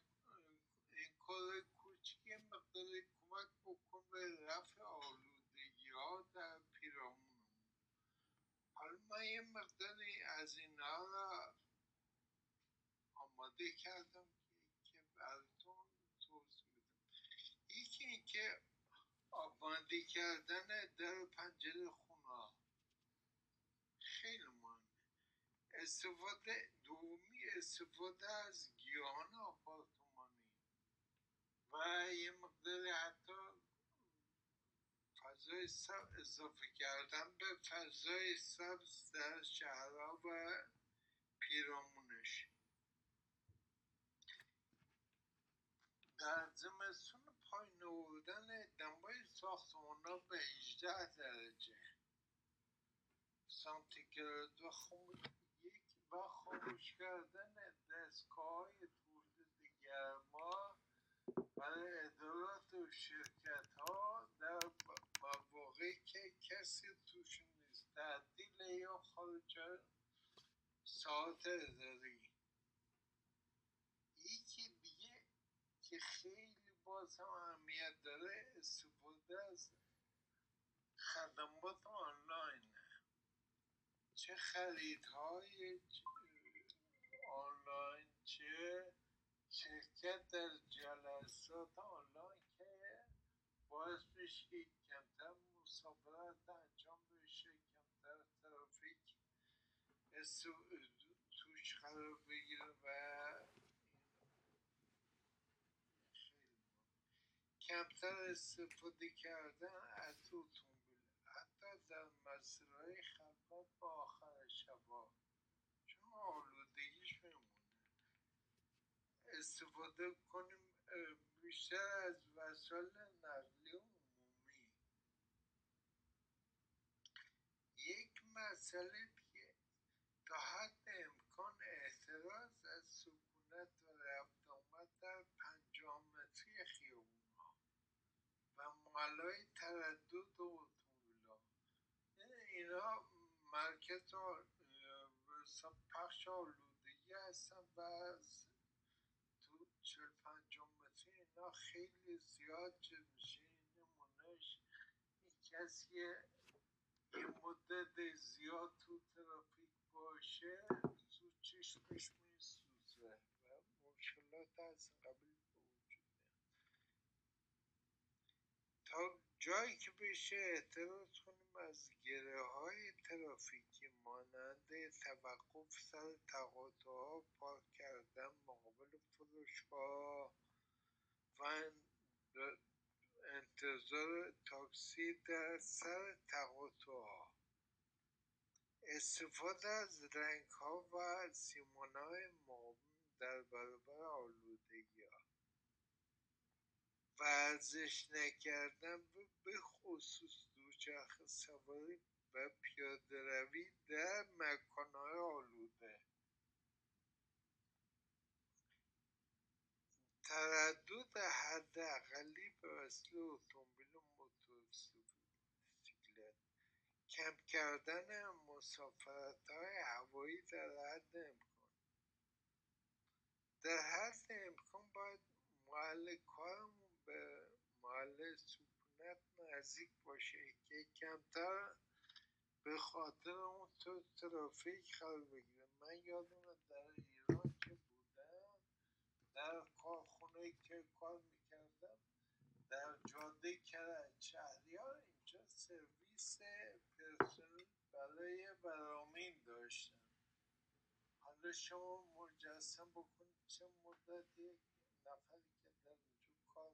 این کار کوچیک مقدار کمک بکن به رفع آلودگی ها در پیرامون. حالا من یه مقداری از اینها را آماده کردم که براتون توضیح بدم اینکه آماده کردن در پنجره خونه. خیلی مهمه. استفاده دومی استفاده از گیاهان آپارتمانی. و یه مقدار حتی فضای اضافه کردن به فضای سبز در شهرها و پیرامونش. در زمستون پایین آوردن دمای ساختمان ها به 18 درجه. سانتیگراد و یک و خاموش کردن دستگاه های تولید گرما برای ادارات و شرکت ها در مواقعی که کسی توش نیست. تعدیل یا خارج ساعت اداری یکی دیگه که خیلی باز هم اهمیت داره استفاده از خدمات آنلاین چه خریدهای آنلاین چه شرکت در جلسات آنلاین که باعث بشه که کمتر مسافرت انجام بشه کمتر ترافیک توش قرار بگیره و کمتر استفاده کردن از اتومبیل حتی در مسیرهای خلوت با آخر شبا. چون آلودگیش بمونه. استفاده کنیم بیشتر از وسایل نقلی عمومی. یک مسئله دیگه تا حد امکان احتراز از سکونت و رفت آمد در پنجاه متری خیابون ها و محلهای تردد اتومبیل ها یعنی اینا مرکز پخش آلودگی هستن و از تو چل پنجاه متری اینا خیلی زیاد میشه نمونهش کسی یه مدت زیاد تو ترافیک باشه زود چشمش میسوزه و مشکلات از قبیل به وجود تا جایی که بشه اعتراض کنیم از گره های ترافیکی مانند توقف سر تقاطع ها پارک کردن مقابل فروشگاه و انتظار تاکسی در سر تقاطع ها استفاده از رنگ ها و سیمان های در برابر آلودگی ورزش نکردن به خصوص دوچرخه سواری و پیاده روی در مکانهای آلوده. تردد حداقلی به وسیله اتومبیل و موتورسیکلت. کم کردن مسافرت های هوایی در حد امکان. در حد امکان باید محل کارمون به محل سکونت نزدیک باشه که کمتر به خاطر اون تو ترافیک قرار بگیره. من یادم در ایران که بودم در کارخونه که کار می‌کردم در جاده کرج شهریار اینجا سرویس پرسنل برای برامین داشتن حالا شما مجسم بکنید چه مدت یک نفری که در اونجا کار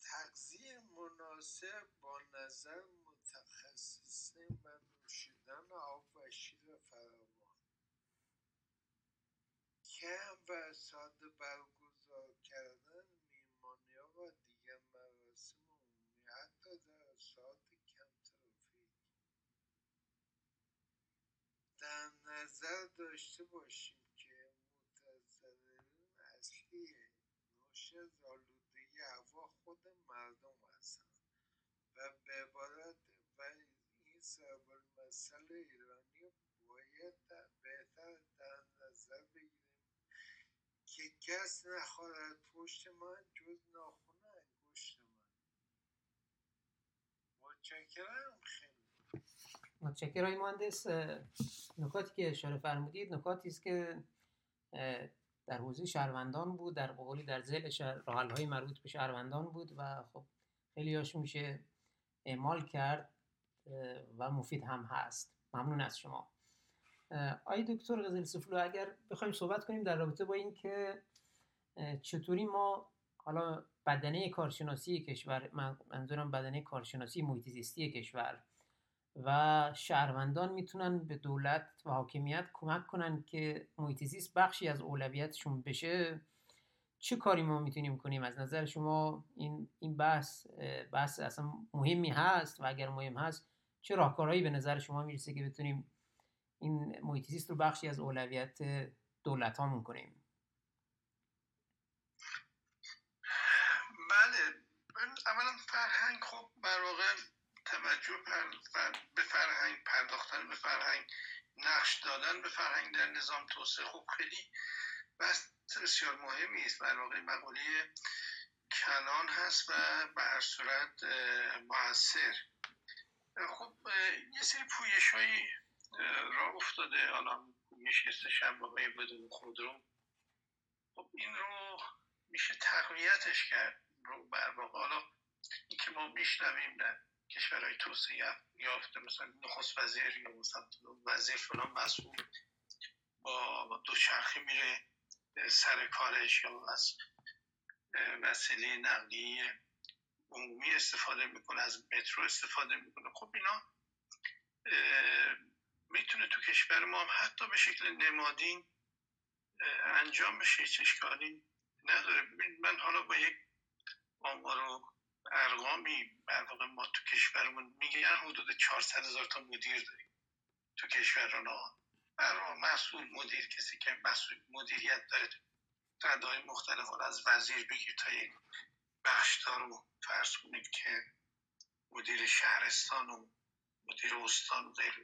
تغذیه مناسب با نظر متخصصین و نوشیدن آب و شیر فراوان. کم و ساده برگزار کردن میمانی و دیگر مراسم عمومی حتی در ساعت کم ترافیک در نظر داشته باشیم که متضررین اصلی ناشی از آلودگی هوا خود مردم هستند و به عبارت و این سبب مسئله ایرانی باید بهتر در نظر بگیریم که کس نخواهد پشت من جز ناخون انگشت من. متشکرم. خیلی متشکرم مهندس نکاتی که اشاره فرمودید نکاتی است که در حوزه شهروندان بود در قولی در زل راحل های مربوط به شهروندان بود و خب خیلی هاش میشه اعمال کرد و مفید هم هست. ممنون از شما. آی دکتر غزل سفلو اگر بخوایم صحبت کنیم در رابطه با اینکه چطوری ما حالا بدنه کارشناسی کشور منظورم بدنه کارشناسی محیط کشور و شهروندان می‌تونن به دولت و حاکمیت کمک کنن که محیط بخشی از اولویتشون بشه. چه کاری ما می‌تونیم کنیم؟ از نظر شما این این بحث بحث اصلا مهمی هست و اگر مهم هست چه راهکارهایی به نظر شما می‌رسه که بتونیم این محیط رو بخشی از اولویت دولت هامون کنیم؟ بله. اولا فرهنگ خب واقع توجه به فرهنگ پرداختن به فرهنگ نقش دادن به فرهنگ در نظام توسعه خب خیلی بس بسیار مهمی است. بر واقع مقوله کنان هست و به هر صورت موثر. خب یه سری پویش هایی را افتاده. حالا پویش سه بدون خود رو خب این رو میشه تقویتش کرد. رو بر حالا این که ما میشنویم در کشورهای توسعه یافته. مثلا نخست وزیر یا مثلا وزیر فلان مسئول با دوچرخه میره سر کارش یا از وسیله نقلی عمومی استفاده می‌کنه از مترو استفاده می‌کنه. خب اینا می‌تونه تو کشور ما هم حتی به شکل نمادین انجام بشه. هیچ نداره. من حالا با یک آمار ارقامی واقع ما تو کشورمون میگن حدود 400 هزار تا مدیر داریم. تو کشوران ها مسئول مدیر کسی که مسئول مدیریت داره. ردای مختلف از وزیر بگیر تا یک بخشدار رو فرض کنید که مدیر شهرستان و مدیر استان و غیر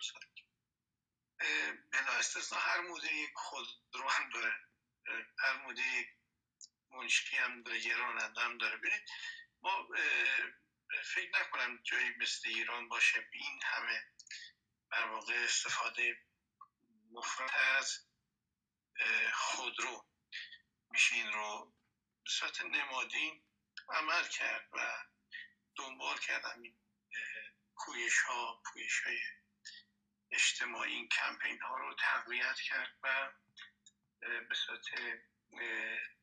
بلا استثنا هر مدیر یک خودرو هم داره. هر مدیر یک منشی هم داره یه راننده هم داره. ببینید ما فکر نکنم جایی مثل ایران باشه. این همه بر واقع استفاده مفرد از خودرو میشه. این رو به صورت نمادین عمل کرد و دنبال کرد همین کویش ها پویش های اجتماعی این کمپین ها رو تقویت کرد و به صورت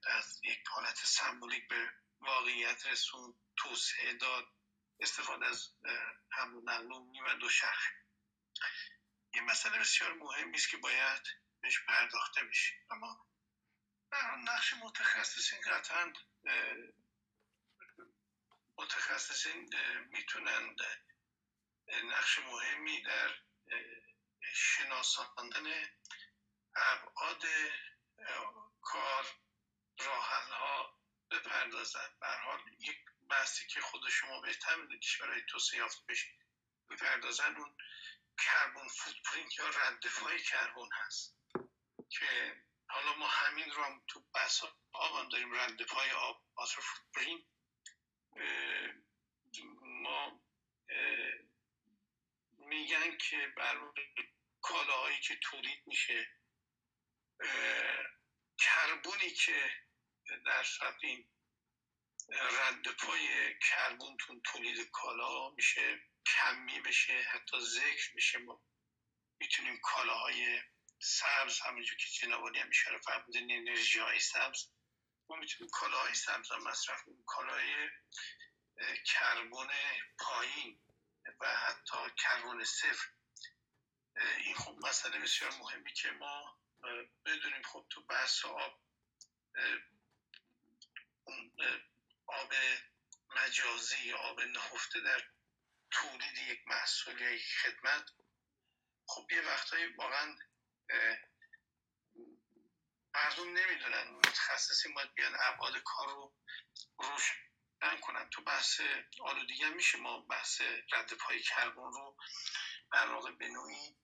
از یک حالت سمبولیک به واقعیت رسون توسعه داد استفاده از حمل نقل و دو شخص. یه مسئله بسیار مهمی است که باید بهش پرداخته بشه اما نقش متخصصین قطعا متخصصین می‌تونند نقش مهمی در شناساندن ابعاد کار راحل ها بپردازن. به حال یک بحثی که خود شما بهتر می‌دونید کشورهای توسعه یافته بشه بپردازن اون کربون فوتپرینت یا ردفای کربن هست. که حالا ما همین رو هم تو بحث آب هم داریم ردفای آب واتر فوتپرینت ما میگن که بر کالاهایی که تولید میشه کربونی که در این رد پای کربونتون تولید کالا میشه کمی بشه حتی ذکر میشه ما می‌تونیم کالاهای سبز همونجور که جنابانی هم اشاره فرمودین انرژی های سبز. ما می‌تونیم کالاهای سبز هم مصرف کنیم کالاهای کربن پایین و حتی کربن صفر. این خب مسئله بسیار مهمی که ما بدونیم خب تو بحث آب آب مجازی آب نهفته در تولید یک محصول یا یک خدمت. خب یه وقتایی واقعا مردم نمی‌دونن متخصصی باید بیان ابعاد کار رو روشن کنن تو بحث آلودگی هم میشه. ما بحث رد پای کربن رو در واقع به نوعی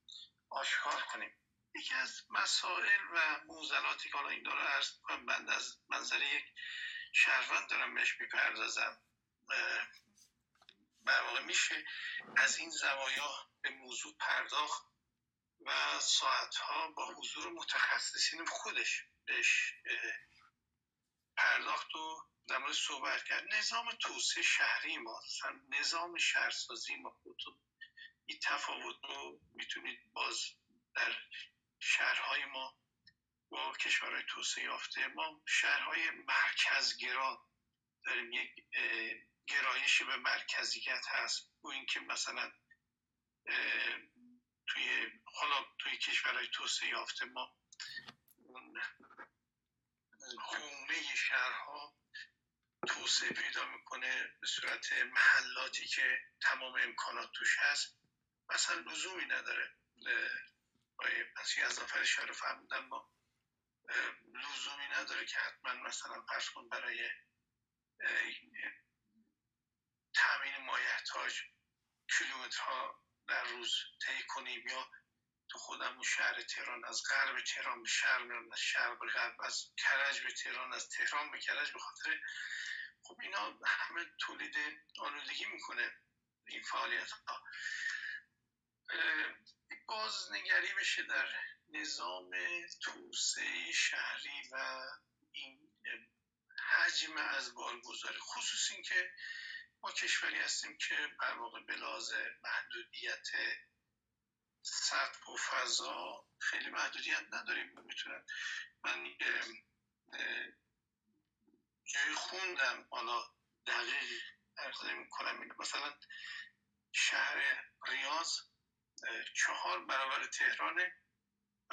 آشکار کنیم. یکی از مسائل و موزلاتی که حالا این داره ارز کنم بند از منظر یک شهروند دارم بهش می‌پردازم. در واقع میشه از این زوایا به موضوع پرداخت و ساعتها با حضور متخصصین خودش بهش پرداخت و در مورد صحبت کرد. نظام توسعه شهری ما نظام شهرسازی ما خودتون این تفاوت رو می‌تونید باز در شهرهای ما با کشورهای توسعه یافته ما شهرهای مرکزگرا داریم. یک گرایش به مرکزیت هست. او اینکه مثلا توی حالا توی کشورهای توسعه یافته ما حومه شهرها توسعه پیدا می‌کنه به صورت محلاتی که تمام امکانات توش هست. مثلا لزومی نداره. پس از نفر شهر فهمیدن ما لزومی نداره که حتما مثلا فرض کن برای تامین مایحتاج کیلومترها در روز طی کنیم یا تو خودم شهر تهران از غرب تهران به شرق از شرق به غرب از کرج به تهران از تهران به کرج به خاطر خب اینا همه تولید آلودگی می‌کنه این فعالیت ها بازنگری بشه در نظام توسعه شهری و این حجم از بارگذاری خصوص اینکه ما کشوری هستیم که بر واقع به محدودیت سطح و فضا خیلی محدودیت نداریم. می‌تونن من جای خوندم. حالا دقیق ارز کنم مثلا شهر ریاض چهار برابر تهرانه.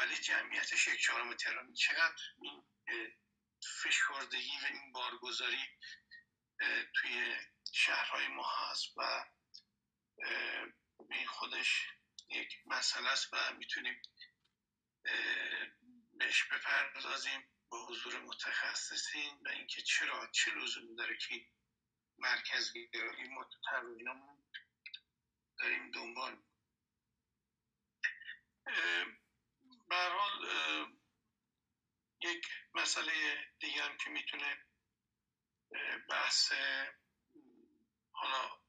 ولی جمعیتش یک چهارم تهران. چقدر این فشردگی و این بارگذاری توی شهرهای ما هست و این خودش یک مسئله است و می‌تونیم بهش بپردازیم با حضور متخصصین و اینکه چرا چه لزومی داره که مرکز گرایی ما داریم دنبال. به حال یک مسئله دیگه هم که می‌تونه بحث حالا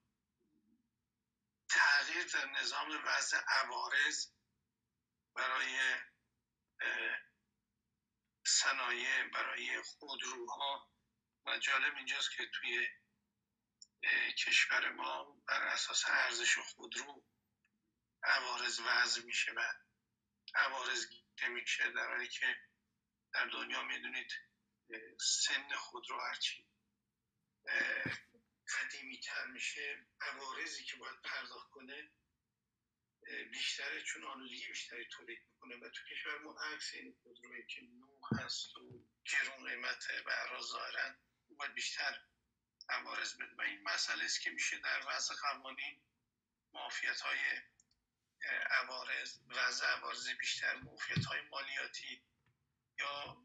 تغییر در نظام وضع عوارض برای صنایع برای خودروها و جالب اینجاست که توی کشور ما بر اساس ارزش خودرو عوارض وضع میشه و عوارض میشه. در حالی که در دنیا می‌دونید سن خودرو هرچی قدیمی تر میشه عوارضی که باید پرداخت کنه بیشتره چون آلودگی بیشتری تولید می‌کنه و تو کشور ما عکس این خودروی که نو هست و گرون قیمته و ظاهرا باید بیشتر عوارض بده. و این مسئله است که میشه در وضع قوانین معافیت های عوارض وضع عوارض بیشتر معافیت های مالیاتی یا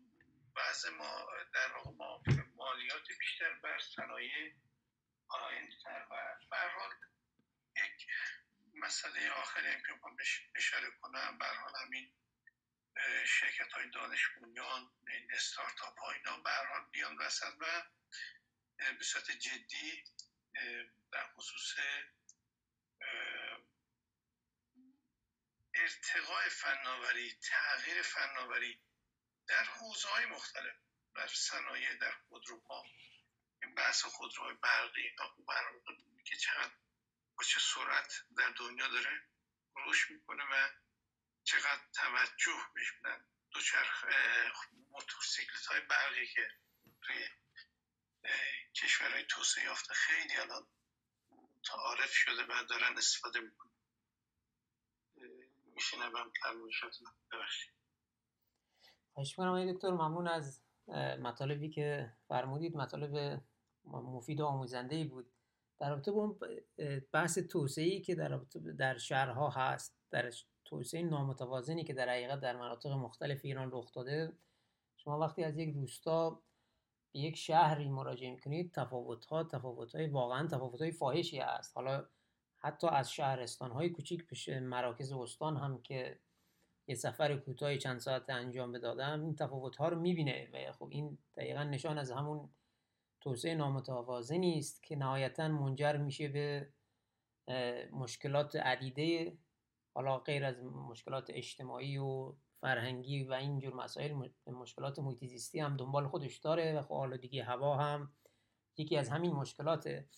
وضع ما در واقع مالیات بیشتر بر صنایع آیندتر و برحال یک مسئله آخری که من اشاره کنم برحال همین شرکت های دانش بنیان این استارتاپ ها اینا برحال بیان وسط و به صورت جدی در خصوص ارتقاء فناوری تغییر فناوری در حوزه های مختلف در صنایع در خودروها. این بحث خودروهای برقی که چقدر با چه سرعت در دنیا داره رشد می‌کنه و چقدر توجه بهش میدن. دوچرخ موتورسیکلت های برقی که توی کشورهای توسعه یافته خیلی الان تعارف شده و دارن استفاده می‌کنن. میشنوم شد ببخشید. خواهش می‌کنم دکتر ممنون از مطالبی که فرمودید. مطالب مفید و آموزنده بود. در رابطه با بحث توسعه که در در شهرها هست در توسعه نامتوازنی که در حقیقت در مناطق مختلف ایران رخ داده شما وقتی از یک روستا به یک شهری مراجعه می‌کنید تفاوت ها تفاوت های واقعا تفاوت های فاحشی هست. حالا حتی از شهرستان های کوچیک به مراکز استان هم که یه سفر کوتاه چند ساعت انجام بدادم این تفاوت ها رو می‌بینه. و خب این دقیقا نشان از همون توسعه نامتوازنی است که نهایتا منجر میشه به مشکلات عدیده حالا غیر از مشکلات اجتماعی و فرهنگی و اینجور مسائل مشکلات محیط هم دنبال خودش داره. و خب آلودگی هوا هم یکی از همین مشکلاته.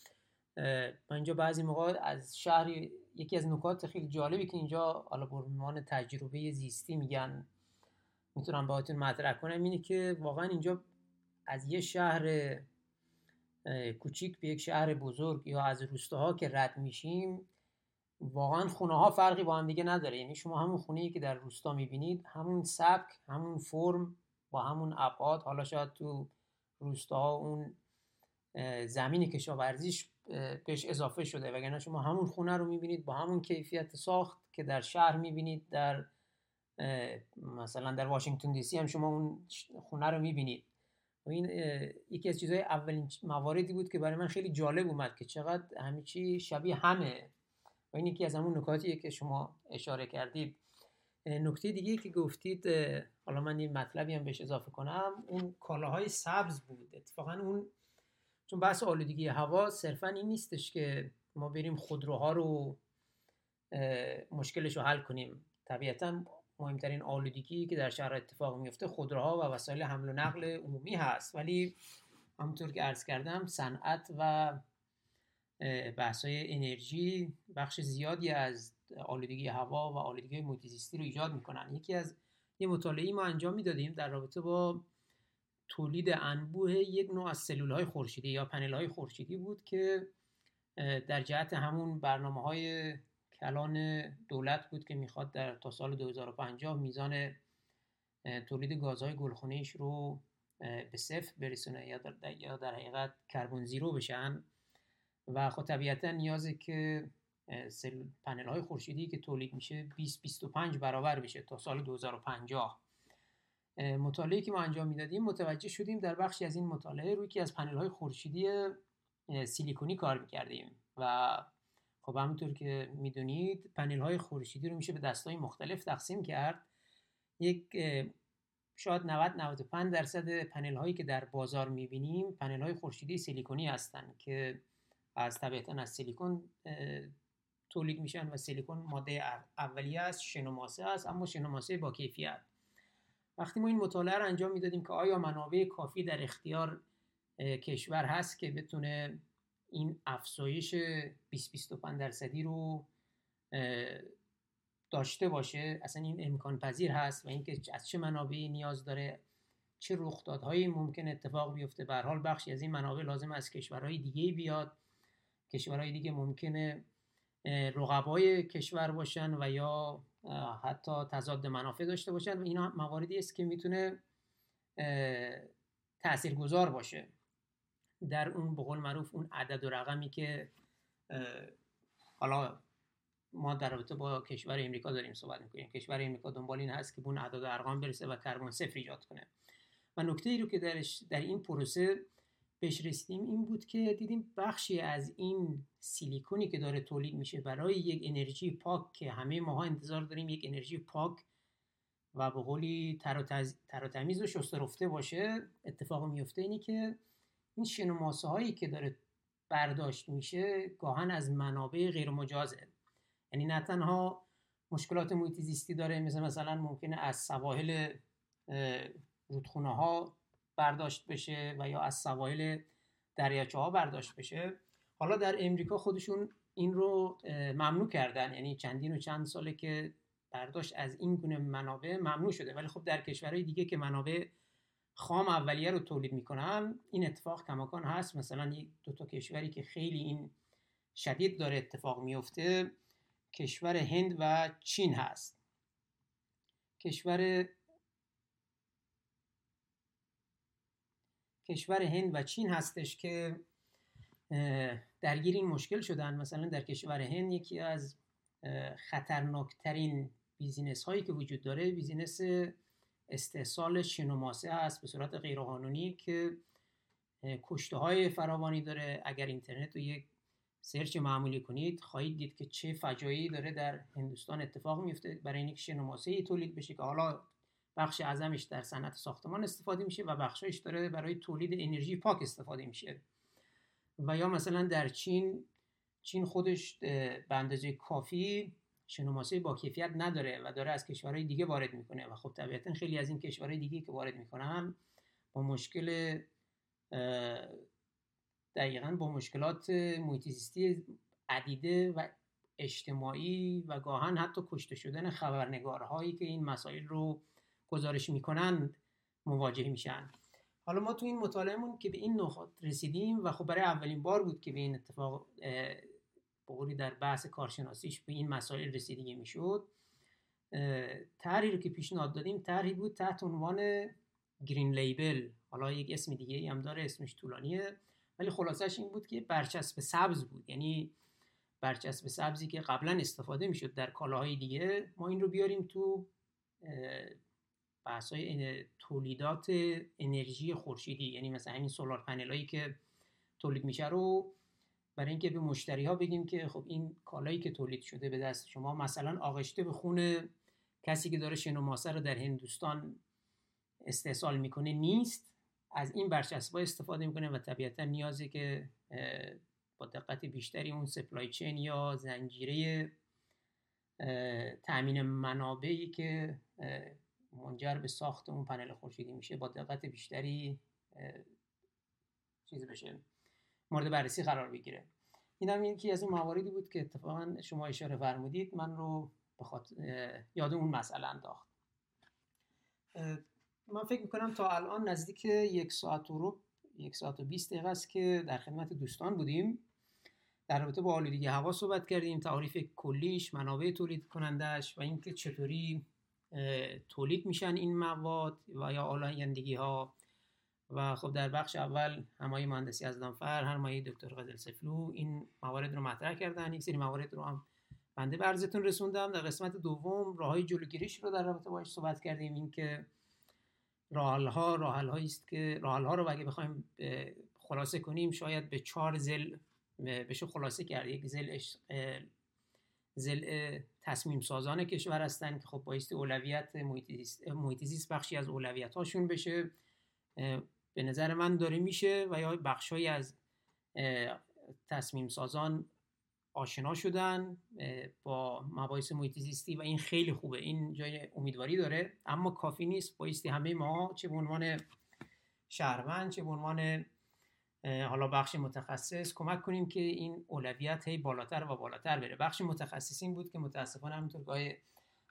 من اینجا بعضی موقع از شهر یکی از نکات خیلی جالبی که اینجا حالا برمان تجربه زیستی میگن می‌تونم باهاتون مطرح کنم اینه که واقعا اینجا از یه شهر کوچیک به یک شهر بزرگ یا از روستاها که رد میشیم واقعا خونه ها فرقی با هم دیگه نداره. یعنی شما همون خونه که در روستا می‌بینید همون سبک همون فرم با همون ابعاد حالا شاید تو روستاها اون زمین کشاورزیش بهش اضافه شده. وگرنه شما همون خونه رو می‌بینید با همون کیفیت ساخت که در شهر می‌بینید در مثلا در واشنگتن دی سی هم شما اون خونه رو می‌بینید. و این یکی از چیزهای اولین مواردی بود که برای من خیلی جالب اومد که چقدر همه چی شبیه همه. و این یکی از همون نکاتیه که شما اشاره کردید. نکته دیگه که گفتید حالا من این مطلبی هم بهش اضافه کنم. اون کالاهای سبز بود. اتفاقا اون چون بحث آلودگی هوا صرفا این نیستش که ما بریم خودروها رو مشکلش رو حل کنیم. طبیعتا مهمترین آلودگی که در شهر اتفاق میفته خودروها و وسایل حمل و نقل عمومی هست. ولی همونطور که عرض کردم صنعت و بحثای انرژی بخش زیادی از آلودگی هوا و آلودگی محیط رو ایجاد می‌کنن. یکی از یه مطالعه ما انجام می‌دادیم در رابطه با تولید انبوه یک نوع از سلول های خورشیدی یا پنل های خورشیدی بود که در جهت همون برنامه های کلان دولت بود که می‌خواد در تا سال 2050 میزان تولید گازهای گلخونه‌ایش رو به صفر برسونه یا در, یا در حقیقت کربن زیرو بشن. و خب طبیعتا نیازه که پنل های خورشیدی که تولید میشه 20 25 برابر بشه تا سال 2050 مطالعه که ما انجام می‌دادیم متوجه شدیم در بخشی از این مطالعه روی که از پنل های خورشیدی سیلیکونی کار می‌کردیم و خب همونطور که می‌دونید پنل های خورشیدی رو میشه به دستای مختلف تقسیم کرد. یک شاید 90 95 درصد پنل هایی که در بازار می‌بینیم پنل های خورشیدی سیلیکونی هستند که از طبیعتا از سیلیکون تولید میشن و سیلیکون ماده اولیه است شنوماسه است اما شنوماسه با کیفیت. وقتی ما این مطالعه رو انجام می‌دادیم که آیا منابع کافی در اختیار کشور هست که بتونه این افزایش 20 25 درصدی رو داشته باشه؟ اصلا این امکان پذیر هست و اینکه از چه منابعی نیاز داره؟ چه رخدادهایی ممکن اتفاق بیفته؟ به حال بخشی از این منابع لازم از کشورهای دیگه بیاد کشورهای دیگه ممکنه رقبای کشور باشن و یا حتی تضاد منافع داشته باشن و اینا مواردی است که می‌تونه تاثیرگذار باشه. در اون به قول معروف اون عدد و رقمی که حالا ما در رابطه با کشور امریکا داریم صحبت می‌کنیم. کشور امریکا دنبال این هست که اون عدد و ارقام برسه و کربن صفر ایجاد کنه. و نکته ای رو که درش در این پروسه بهش رسیدیم این بود که دیدیم بخشی از این سیلیکونی که داره تولید میشه برای یک انرژی پاک که همه ماها انتظار داریم یک انرژی پاک و به قولی تر و تمیز و شسته باشه. اتفاق میفته اینی که این شنوماسه هایی که داره برداشت میشه گاهن از منابع غیر مجازه یعنی نه تنها مشکلات محیط زیستی داره مثل مثلا ممکنه از سواحل رودخونه ها برداشت بشه و یا از سواحل دریاچه ها برداشت بشه. حالا در امریکا خودشون این رو ممنوع کردن. یعنی چندین و چند ساله که برداشت از این گونه منابع ممنوع شده. ولی خب در کشورهای دیگه که منابع خام اولیه رو تولید می‌کنن این اتفاق کماکان هست. مثلا دو تا کشوری که خیلی این شدید داره اتفاق میفته کشور هند و چین هست. کشور کشور هند و چین هستش که درگیر این مشکل شدن. مثلا در کشور هند یکی از خطرناکترین business هایی که وجود داره business استحصال شن و ماسه هست به صورت غیرقانونی که کشته های فراوانی داره. اگر اینترنت رو یک search معمولی کنید خواهید دید که چه فجایعی داره در هندوستان اتفاق میفته برای اینکه شن و ماسه تولید بشه که حالا بخش اعظمش در صنعت ساختمان استفاده میشه و بخشش داره برای تولید انرژی پاک استفاده میشه. و یا مثلا در چین چین خودش به اندازه کافی شنوماسه با کیفیت نداره و داره از کشورهای دیگه وارد می‌کنه. و خب طبیعتا خیلی از این کشورهای دیگه که وارد می‌کنن با مشکل دقیقا با مشکلات محیطی عدیده و اجتماعی و گاهن حتی کشته شدن خبرنگارهایی که این مسائل رو گزارش می‌کنند مواجه میشن. حالا ما تو این مطالعهمون که به این نقاط رسیدیم و خب برای اولین بار بود که به این اتفاق بقولی در بحث کارشناسیش به این مسائل رسیدگی می‌شد. طرحی رو که پیشنهاد دادیم طرحی بود تحت عنوان گرین لیبل. حالا یک اسم دیگه ای هم داره اسمش طولانیه. ولی خلاصش این بود که برچسب سبز بود. یعنی برچسب سبزی که قبلا استفاده می‌شد در کالاهای دیگه ما این رو بیاریم تو بحث های تولیدات انرژی خورشیدی یعنی مثلا همین سولار پنل هایی که تولید میشه رو برای اینکه به مشتری ها بگیم که خب این کالایی که تولید شده به دست شما مثلا آغشته به خون کسی که داره شن ماسه رو در هندوستان استحصال می‌کنه نیست. از این برچسب استفاده می‌کنه و طبیعتا نیازی که با دقت بیشتری اون سپلای چین یا زنجیره تأمین منابعی که منجر به ساخت اون پنل خورشیدی میشه با دقت بیشتری چیز بشه مورد بررسی قرار بگیره. این هم یکی از اون مواردی بود که اتفاقا شما اشاره فرمودید من رو بخاطر یاد اون مسئله انداخت. من فکر می‌کنم تا الان نزدیک یک ساعت و رو یک ساعت و بیست دقیقه است که در خدمت دوستان بودیم. در رابطه با آلودگی هوا صحبت کردیم تعریف کلیش منابع تولید کنندش و اینکه چطوری تولید میشن این مواد و یا آلایندگی ها و خب در بخش اول همای مهندسی از دانفر همای دکتر غزل سفلو این موارد رو مطرح کردن. یک سری موارد رو هم بنده به عرضتون رسوندم. در قسمت دوم راه های جلوگیریش رو در رابطه باش صحبت کردیم. اینکه راحل ها راحل است که راحل ها رو اگه بخوایم خلاصه کنیم شاید به چهار زل بشه خلاصه کرد. یک زل زل تصمیم سازان کشور هستن که خب بایستی اولویت محیط زیست بخشی از اولویت هاشون بشه به نظر من داره میشه و یا بخشهایی از تصمیم سازان آشنا شدن با مباحث محیط زیستی و این خیلی خوبه. این جای امیدواری داره. اما کافی نیست بایستی همه ما چه به عنوان شهروند چه به عنوان حالا بخش متخصص کمک کنیم که این اولویت هی بالاتر و بالاتر بره. بخش متخصصین بود که متاسفانه همونطور که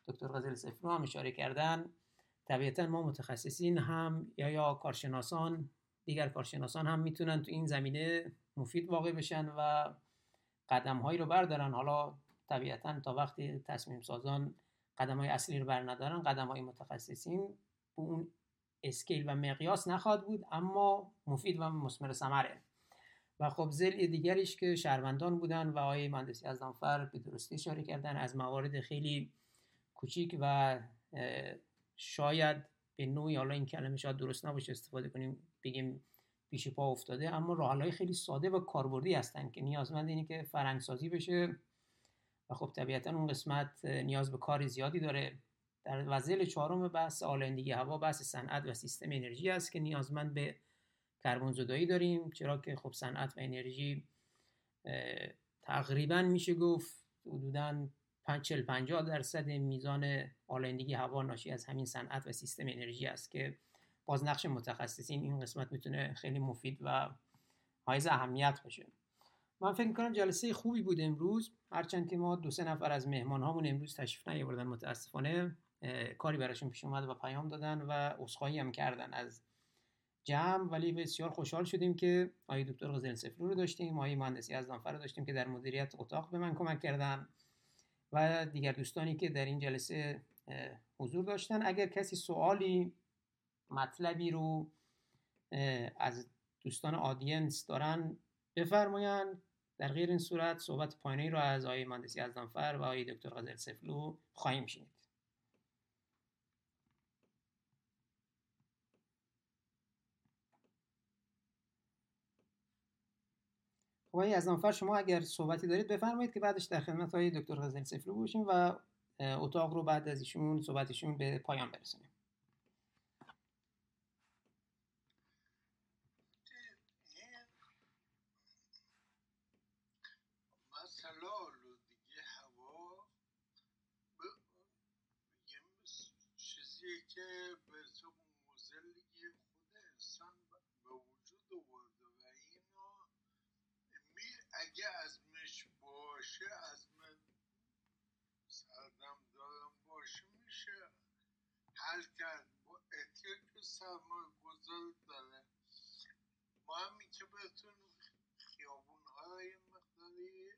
دکتر غزل سفرو هم اشاره کردن طبیعتا ما متخصصین هم یا یا کارشناسان دیگر کارشناسان هم می‌تونن تو این زمینه مفید واقع بشن و قدم هایی رو بردارن. حالا طبیعتا تا وقتی تصمیم سازان قدم های اصلی رو بر ندارن قدم های متخصصین به اون اسکیل و مقیاس نخواهد بود اما مفید و مسمر ثمره. و خب زل دیگریش که شهروندان بودن و آقای مهندسی از دانفر به درستی اشاره کردن از موارد خیلی کوچیک و شاید به نوعی حالا این کلمه شاید درست نباشه استفاده کنیم بگیم پیش پا افتاده اما راههای خیلی ساده و کاربردی هستن که نیازمند اینه که فرنگسازی بشه. و خب طبیعتا اون قسمت نیاز به کار زیادی داره. در وهله چهارم بحث آلایندگی هوا بحث صنعت و سیستم انرژی است که نیازمند به کربن زدایی داریم. چرا که خب صنعت و انرژی تقریبا میشه گفت حدودا 40 50 درصد میزان آلایندگی هوا ناشی از همین صنعت و سیستم انرژی است که باز نقش متخصصین این قسمت می‌تونه خیلی مفید و حائز اهمیت باشه. من فکر کنم جلسه خوبی بود امروز. هرچند که ما دو سه نفر از مهمان هامون امروز تشریف نیاوردن متاسفانه. کاری براشون پیش اومد و پیام دادن و عذرخواهی هم کردن از جمع. ولی بسیار خوشحال شدیم که آقای دکتر غزل سفرو رو داشتیم آقای مهندسی از رو داشتیم که در مدیریت اتاق به من کمک کردن و دیگر دوستانی که در این جلسه حضور داشتن. اگر کسی سوالی مطلبی رو از دوستان آدینس دارن بفرمایند. در غیر این صورت صحبت پایانی رو از آقای مهندسی ازدانفر و آقای دکتر غزل سفلو خواهیم شنید. خب از نفر شما اگر صحبتی دارید بفرمایید که بعدش در خدمت های دکتر غزل سفلو باشیم و اتاق رو بعد از ایشون صحبتشون به پایان برسونیم که به موزلی خود انسان به وجود آورده و اینا می ازمش باشه از من سردم دارم باشه میشه. حل کرد. با احتیاج سرمایه گذار داره. ما همین که بتون خیابون های مقداری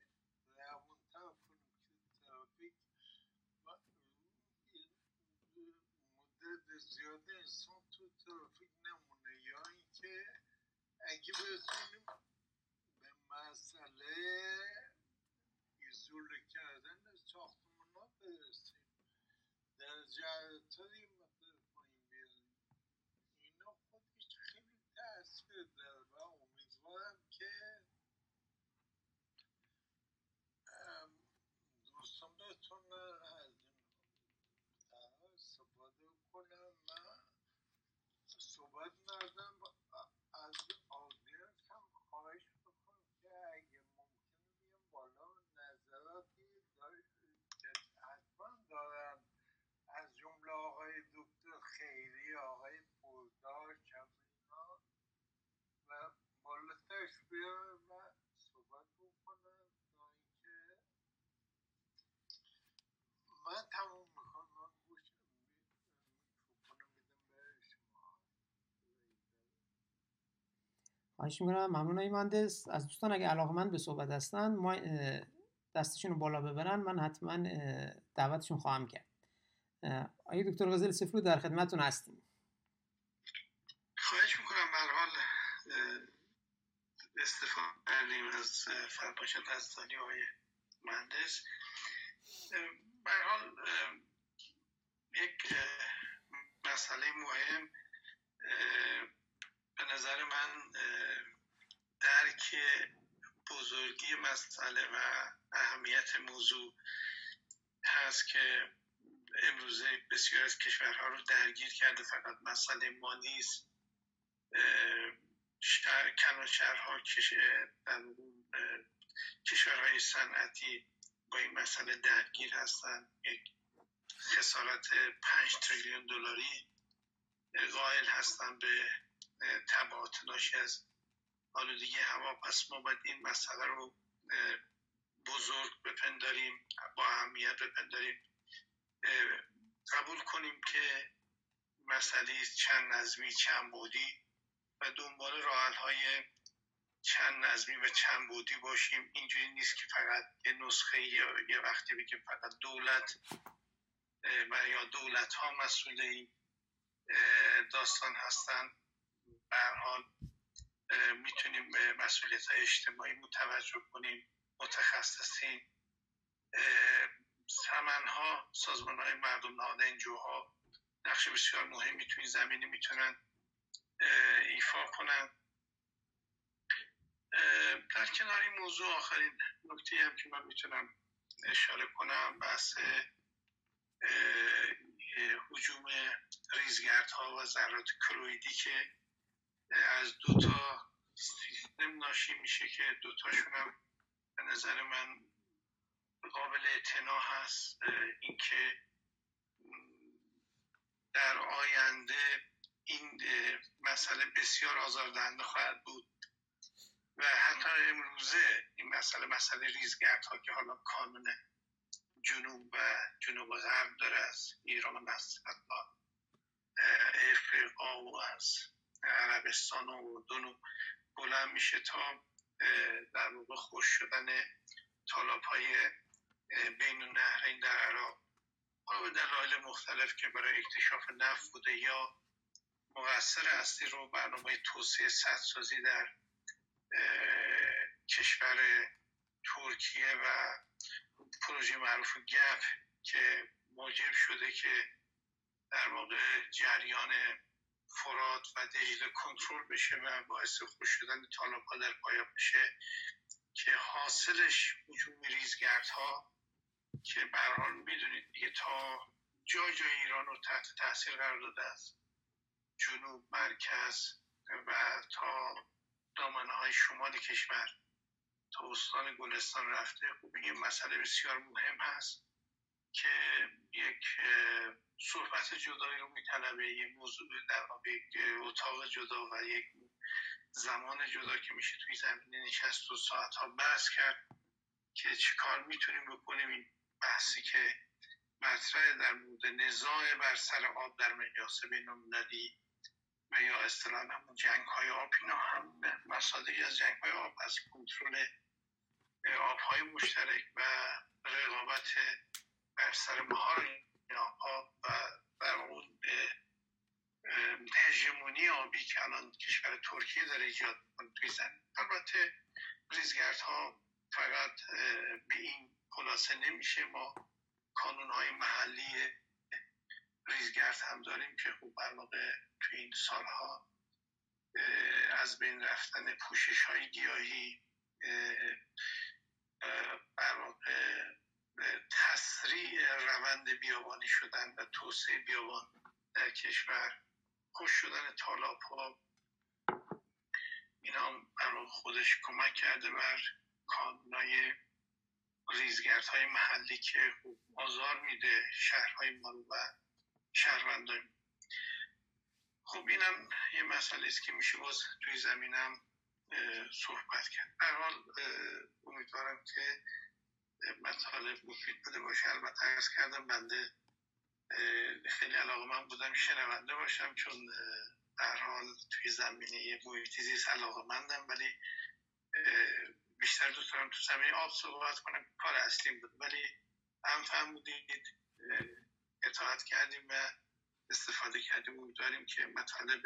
روون طرف که ترافیک مدت زیاده انسان تو ترافیک نمونه. یا اینکه اگه بتونیم به ایزوله کردن ساختمان ها برسیم در جهت مقدار پایین بیاریم اینا خودش خیلی تاثیر داره و امیدوارم که دوستان بتونن از این استفاده کنم من صحبت ندارم از آدینس هم خواهش بکنم که اگه ممکنه بیام بالا نظراتی که حتما دارن از جمله آقای دکتر خیری آقای پوردار کمینا و بیان و صحبت بکنن تا اینکه من تموم می‌کنم من گوش میکروفون میدم به شما. خواهش می‌کنم ممنون. ای مهندس از دوستان اگه علاقمند به صحبت هستن ما دستشون رو بالا ببرن من حتما دعوتشون خواهم کرد. آقای دکتر غزل سفرو در خدمتتون هستیم خواهش می‌کنم به هر حال اه، استفاده کردیم از فرمایشات از های مهندس. حال یک مسئله مهم به نظر من درک بزرگی مسئله و اهمیت موضوع هست که امروزه بسیار از کشورها رو درگیر کرده. فقط مسئله ما نیست. شهر اه، کشورهای صنعتی با این مسئله درگیر هستند یک خسارت پنج تریلیون دلاری قائل هستند به تبعات ناشی از آلودگی هوا پس ما باید این مسئله رو بزرگ بپنداریم با اهمیت بپنداریم. قبول کنیم که مسئله چند نظمی چند بودی و دنبال راه های چند نظمی و چند بودی باشیم. اینجوری نیست که فقط یه نسخه یا یه وقتی بگیم فقط دولت و یا دولت ها مسئول این داستان هستن. به حال می‌تونیم مسئولیت های اجتماعی متوجه کنیم متخصصین. سمن ها سازمان های مردم نهاد انجوها نقش بسیار مهمی توی این زمینه می‌تونن ایفا کنن. در کنار این موضوع آخرین نکته هم که من می‌تونم اشاره کنم بحث حجوم ریزگردها و ذرات کرویدی که از دو تا سیستم ناشی میشه که دوتاشون هم به نظر من قابل اعتنا هست. اینکه در آینده این مسئله بسیار آزاردهنده خواهد بود. و حتی امروزه این مسئله مسئله ریزگردها که حالا کانون جنوب و جنوب غرب داره از ایران از افریقا و از عربستان و اردن و بلند میشه تا در واقع خوش شدن تالاب های بین النهرین در عراق. حالا به دلایل مختلف که برای اکتشاف نفت بوده یا مقصر اصلی رو برنامه توسعه سدسازی در کشور ترکیه و پروژه معروف گپ که موجب شده که در واقع جریان فرات و دجله کنترل بشه و باعث خوش شدن تالاب ها در پایاب بشه که حاصلش هجوم ریزگردها که به حال می‌دونید دیگه تا جای جای ایران رو تحت تاثیر قرار داده است. جنوب مرکز و تا دامنه های شمال کشور. تا استان گلستان رفته. خب این مسئله بسیار مهم هست که یک صحبت جدایی رو میطلبه. یک موضوع در یک اتاق جدا و یک زمان جدا که میشه توی زمینه نشست و ساعت ها بحث کرد که چی کار می‌تونیم بکنیم. این بحثی که مطرح در مورد نزاع بر سر آب در مقیاس بین المللی و یا اصطلاحا جنگ های آب اینا هم مصادیقی از جنگ های آب از کنترل آب های مشترک و رقابت بر سر مهار این آب و بر اون هژمونی آبی که الان کشور ترکیه داره ایجاد می‌کنه توی البته ریزگردها فقط به این خلاصه نمیشه. ما کانون های محلی ریزگرد هم داریم که خوب برنامه توی این سالها از بین رفتن پوشش های گیاهی برواقع تسریع روند بیابانی شدن و توسعه بیابان در کشور خوش شدن تالاب ها. این هم خودش کمک کرده بر کانونای ریزگرد های محلی که خوب آزار میده شهرهای ما شهروندای خب اینم یه مسئله است که میشه باز توی زمینم صحبت کرد. در حال امیدوارم که مطالب مفید بوده باشه. البته ارز کردم بنده خیلی علاقه من بودم شنونده باشم چون در حال توی زمینه محیط زیست علاقه مندم ولی بیشتر دوست دارم تو زمینه آب صحبت کنم کار اصلیم بود. ولی هم فرمودید اطاعت کردیم و استفاده کردیم امیدواریم که مطالب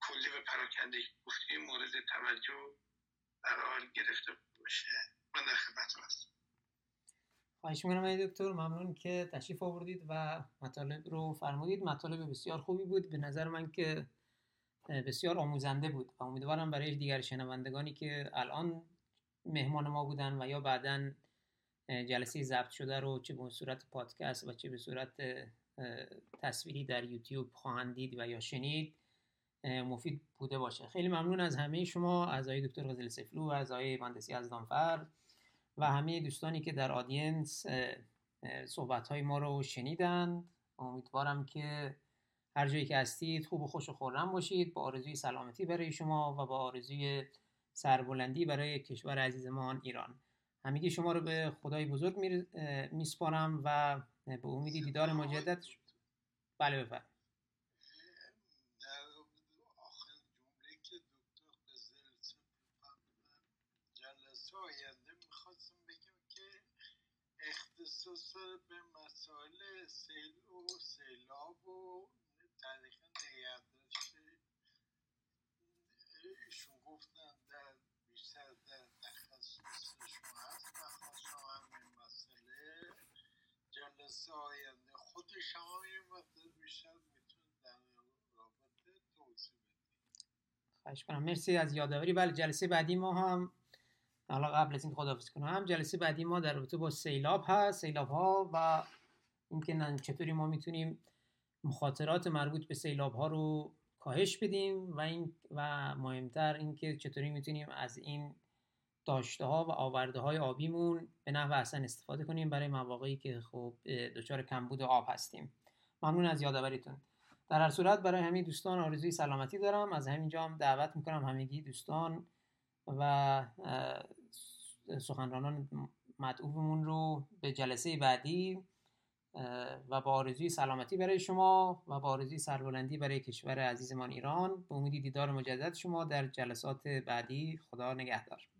کلی و پراکنده گفتیم مورد توجه حال گرفته باشه. من در خدمتتون هستم. خواهش می‌کنم دکتر ممنون که تشریف آوردید و مطالب رو فرمودید. مطالب بسیار خوبی بود. به نظر من که بسیار آموزنده بود و امیدوارم برای دیگر شنوندگانی که الان مهمان ما بودن و یا بعدا جلسه ضبط شده رو چه به صورت پادکست و چه به صورت تصویری در یوتیوب خواهند دید و یا شنید مفید بوده باشه. خیلی ممنون از همه شما از آقای دکتر غزل سفلو آقای مهندسی از دانفر و همه دوستانی که در آدینس صحبت های ما رو شنیدند امیدوارم که هر جایی که هستید خوب و خوش و خورم باشید. با آرزوی سلامتی برای شما و با آرزوی سربلندی برای کشور عزیزمان ایران. همگی شما رو به خدای بزرگ میسپارم و به امیدی دیدار مجدد بله بفرمایید اختصاص به مسائل سیل و سیلاب و تاریخ نگهداشت ایشون گفتن در بیشتر در تخصصشون هست و خواستم همین مسئله جلسه آینده خود شما بیشتر می‌تونه در رابطه توضیح خواهش کنم مرسی از یادآوری. بله جلسه بعدی ما هم حالا قبل از این خداحافظی کنم جلسه بعدی ما در رابطه با سیلاب هست. سیلاب ها و اینکه چطوری ما می‌تونیم مخاطرات مربوط به سیلاب ها رو کاهش بدیم و این و مهمتر اینکه چطوری می‌تونیم از این داشته ها و آورده های آبیمون به نحو احسن استفاده کنیم برای مواقعی که خب دچار کمبود آب هستیم. ممنون از یادآوریتون. در هر صورت برای همین دوستان آرزوی سلامتی دارم. از همینجا هم دعوت می‌کنم همگی دوستان و سخنرانان مدعومون رو به جلسه بعدی و با آرزوی سلامتی برای شما و با آرزوی سربلندی برای کشور عزیزمان ایران به امیدی دیدار مجدد شما در جلسات بعدی خدا نگهدار.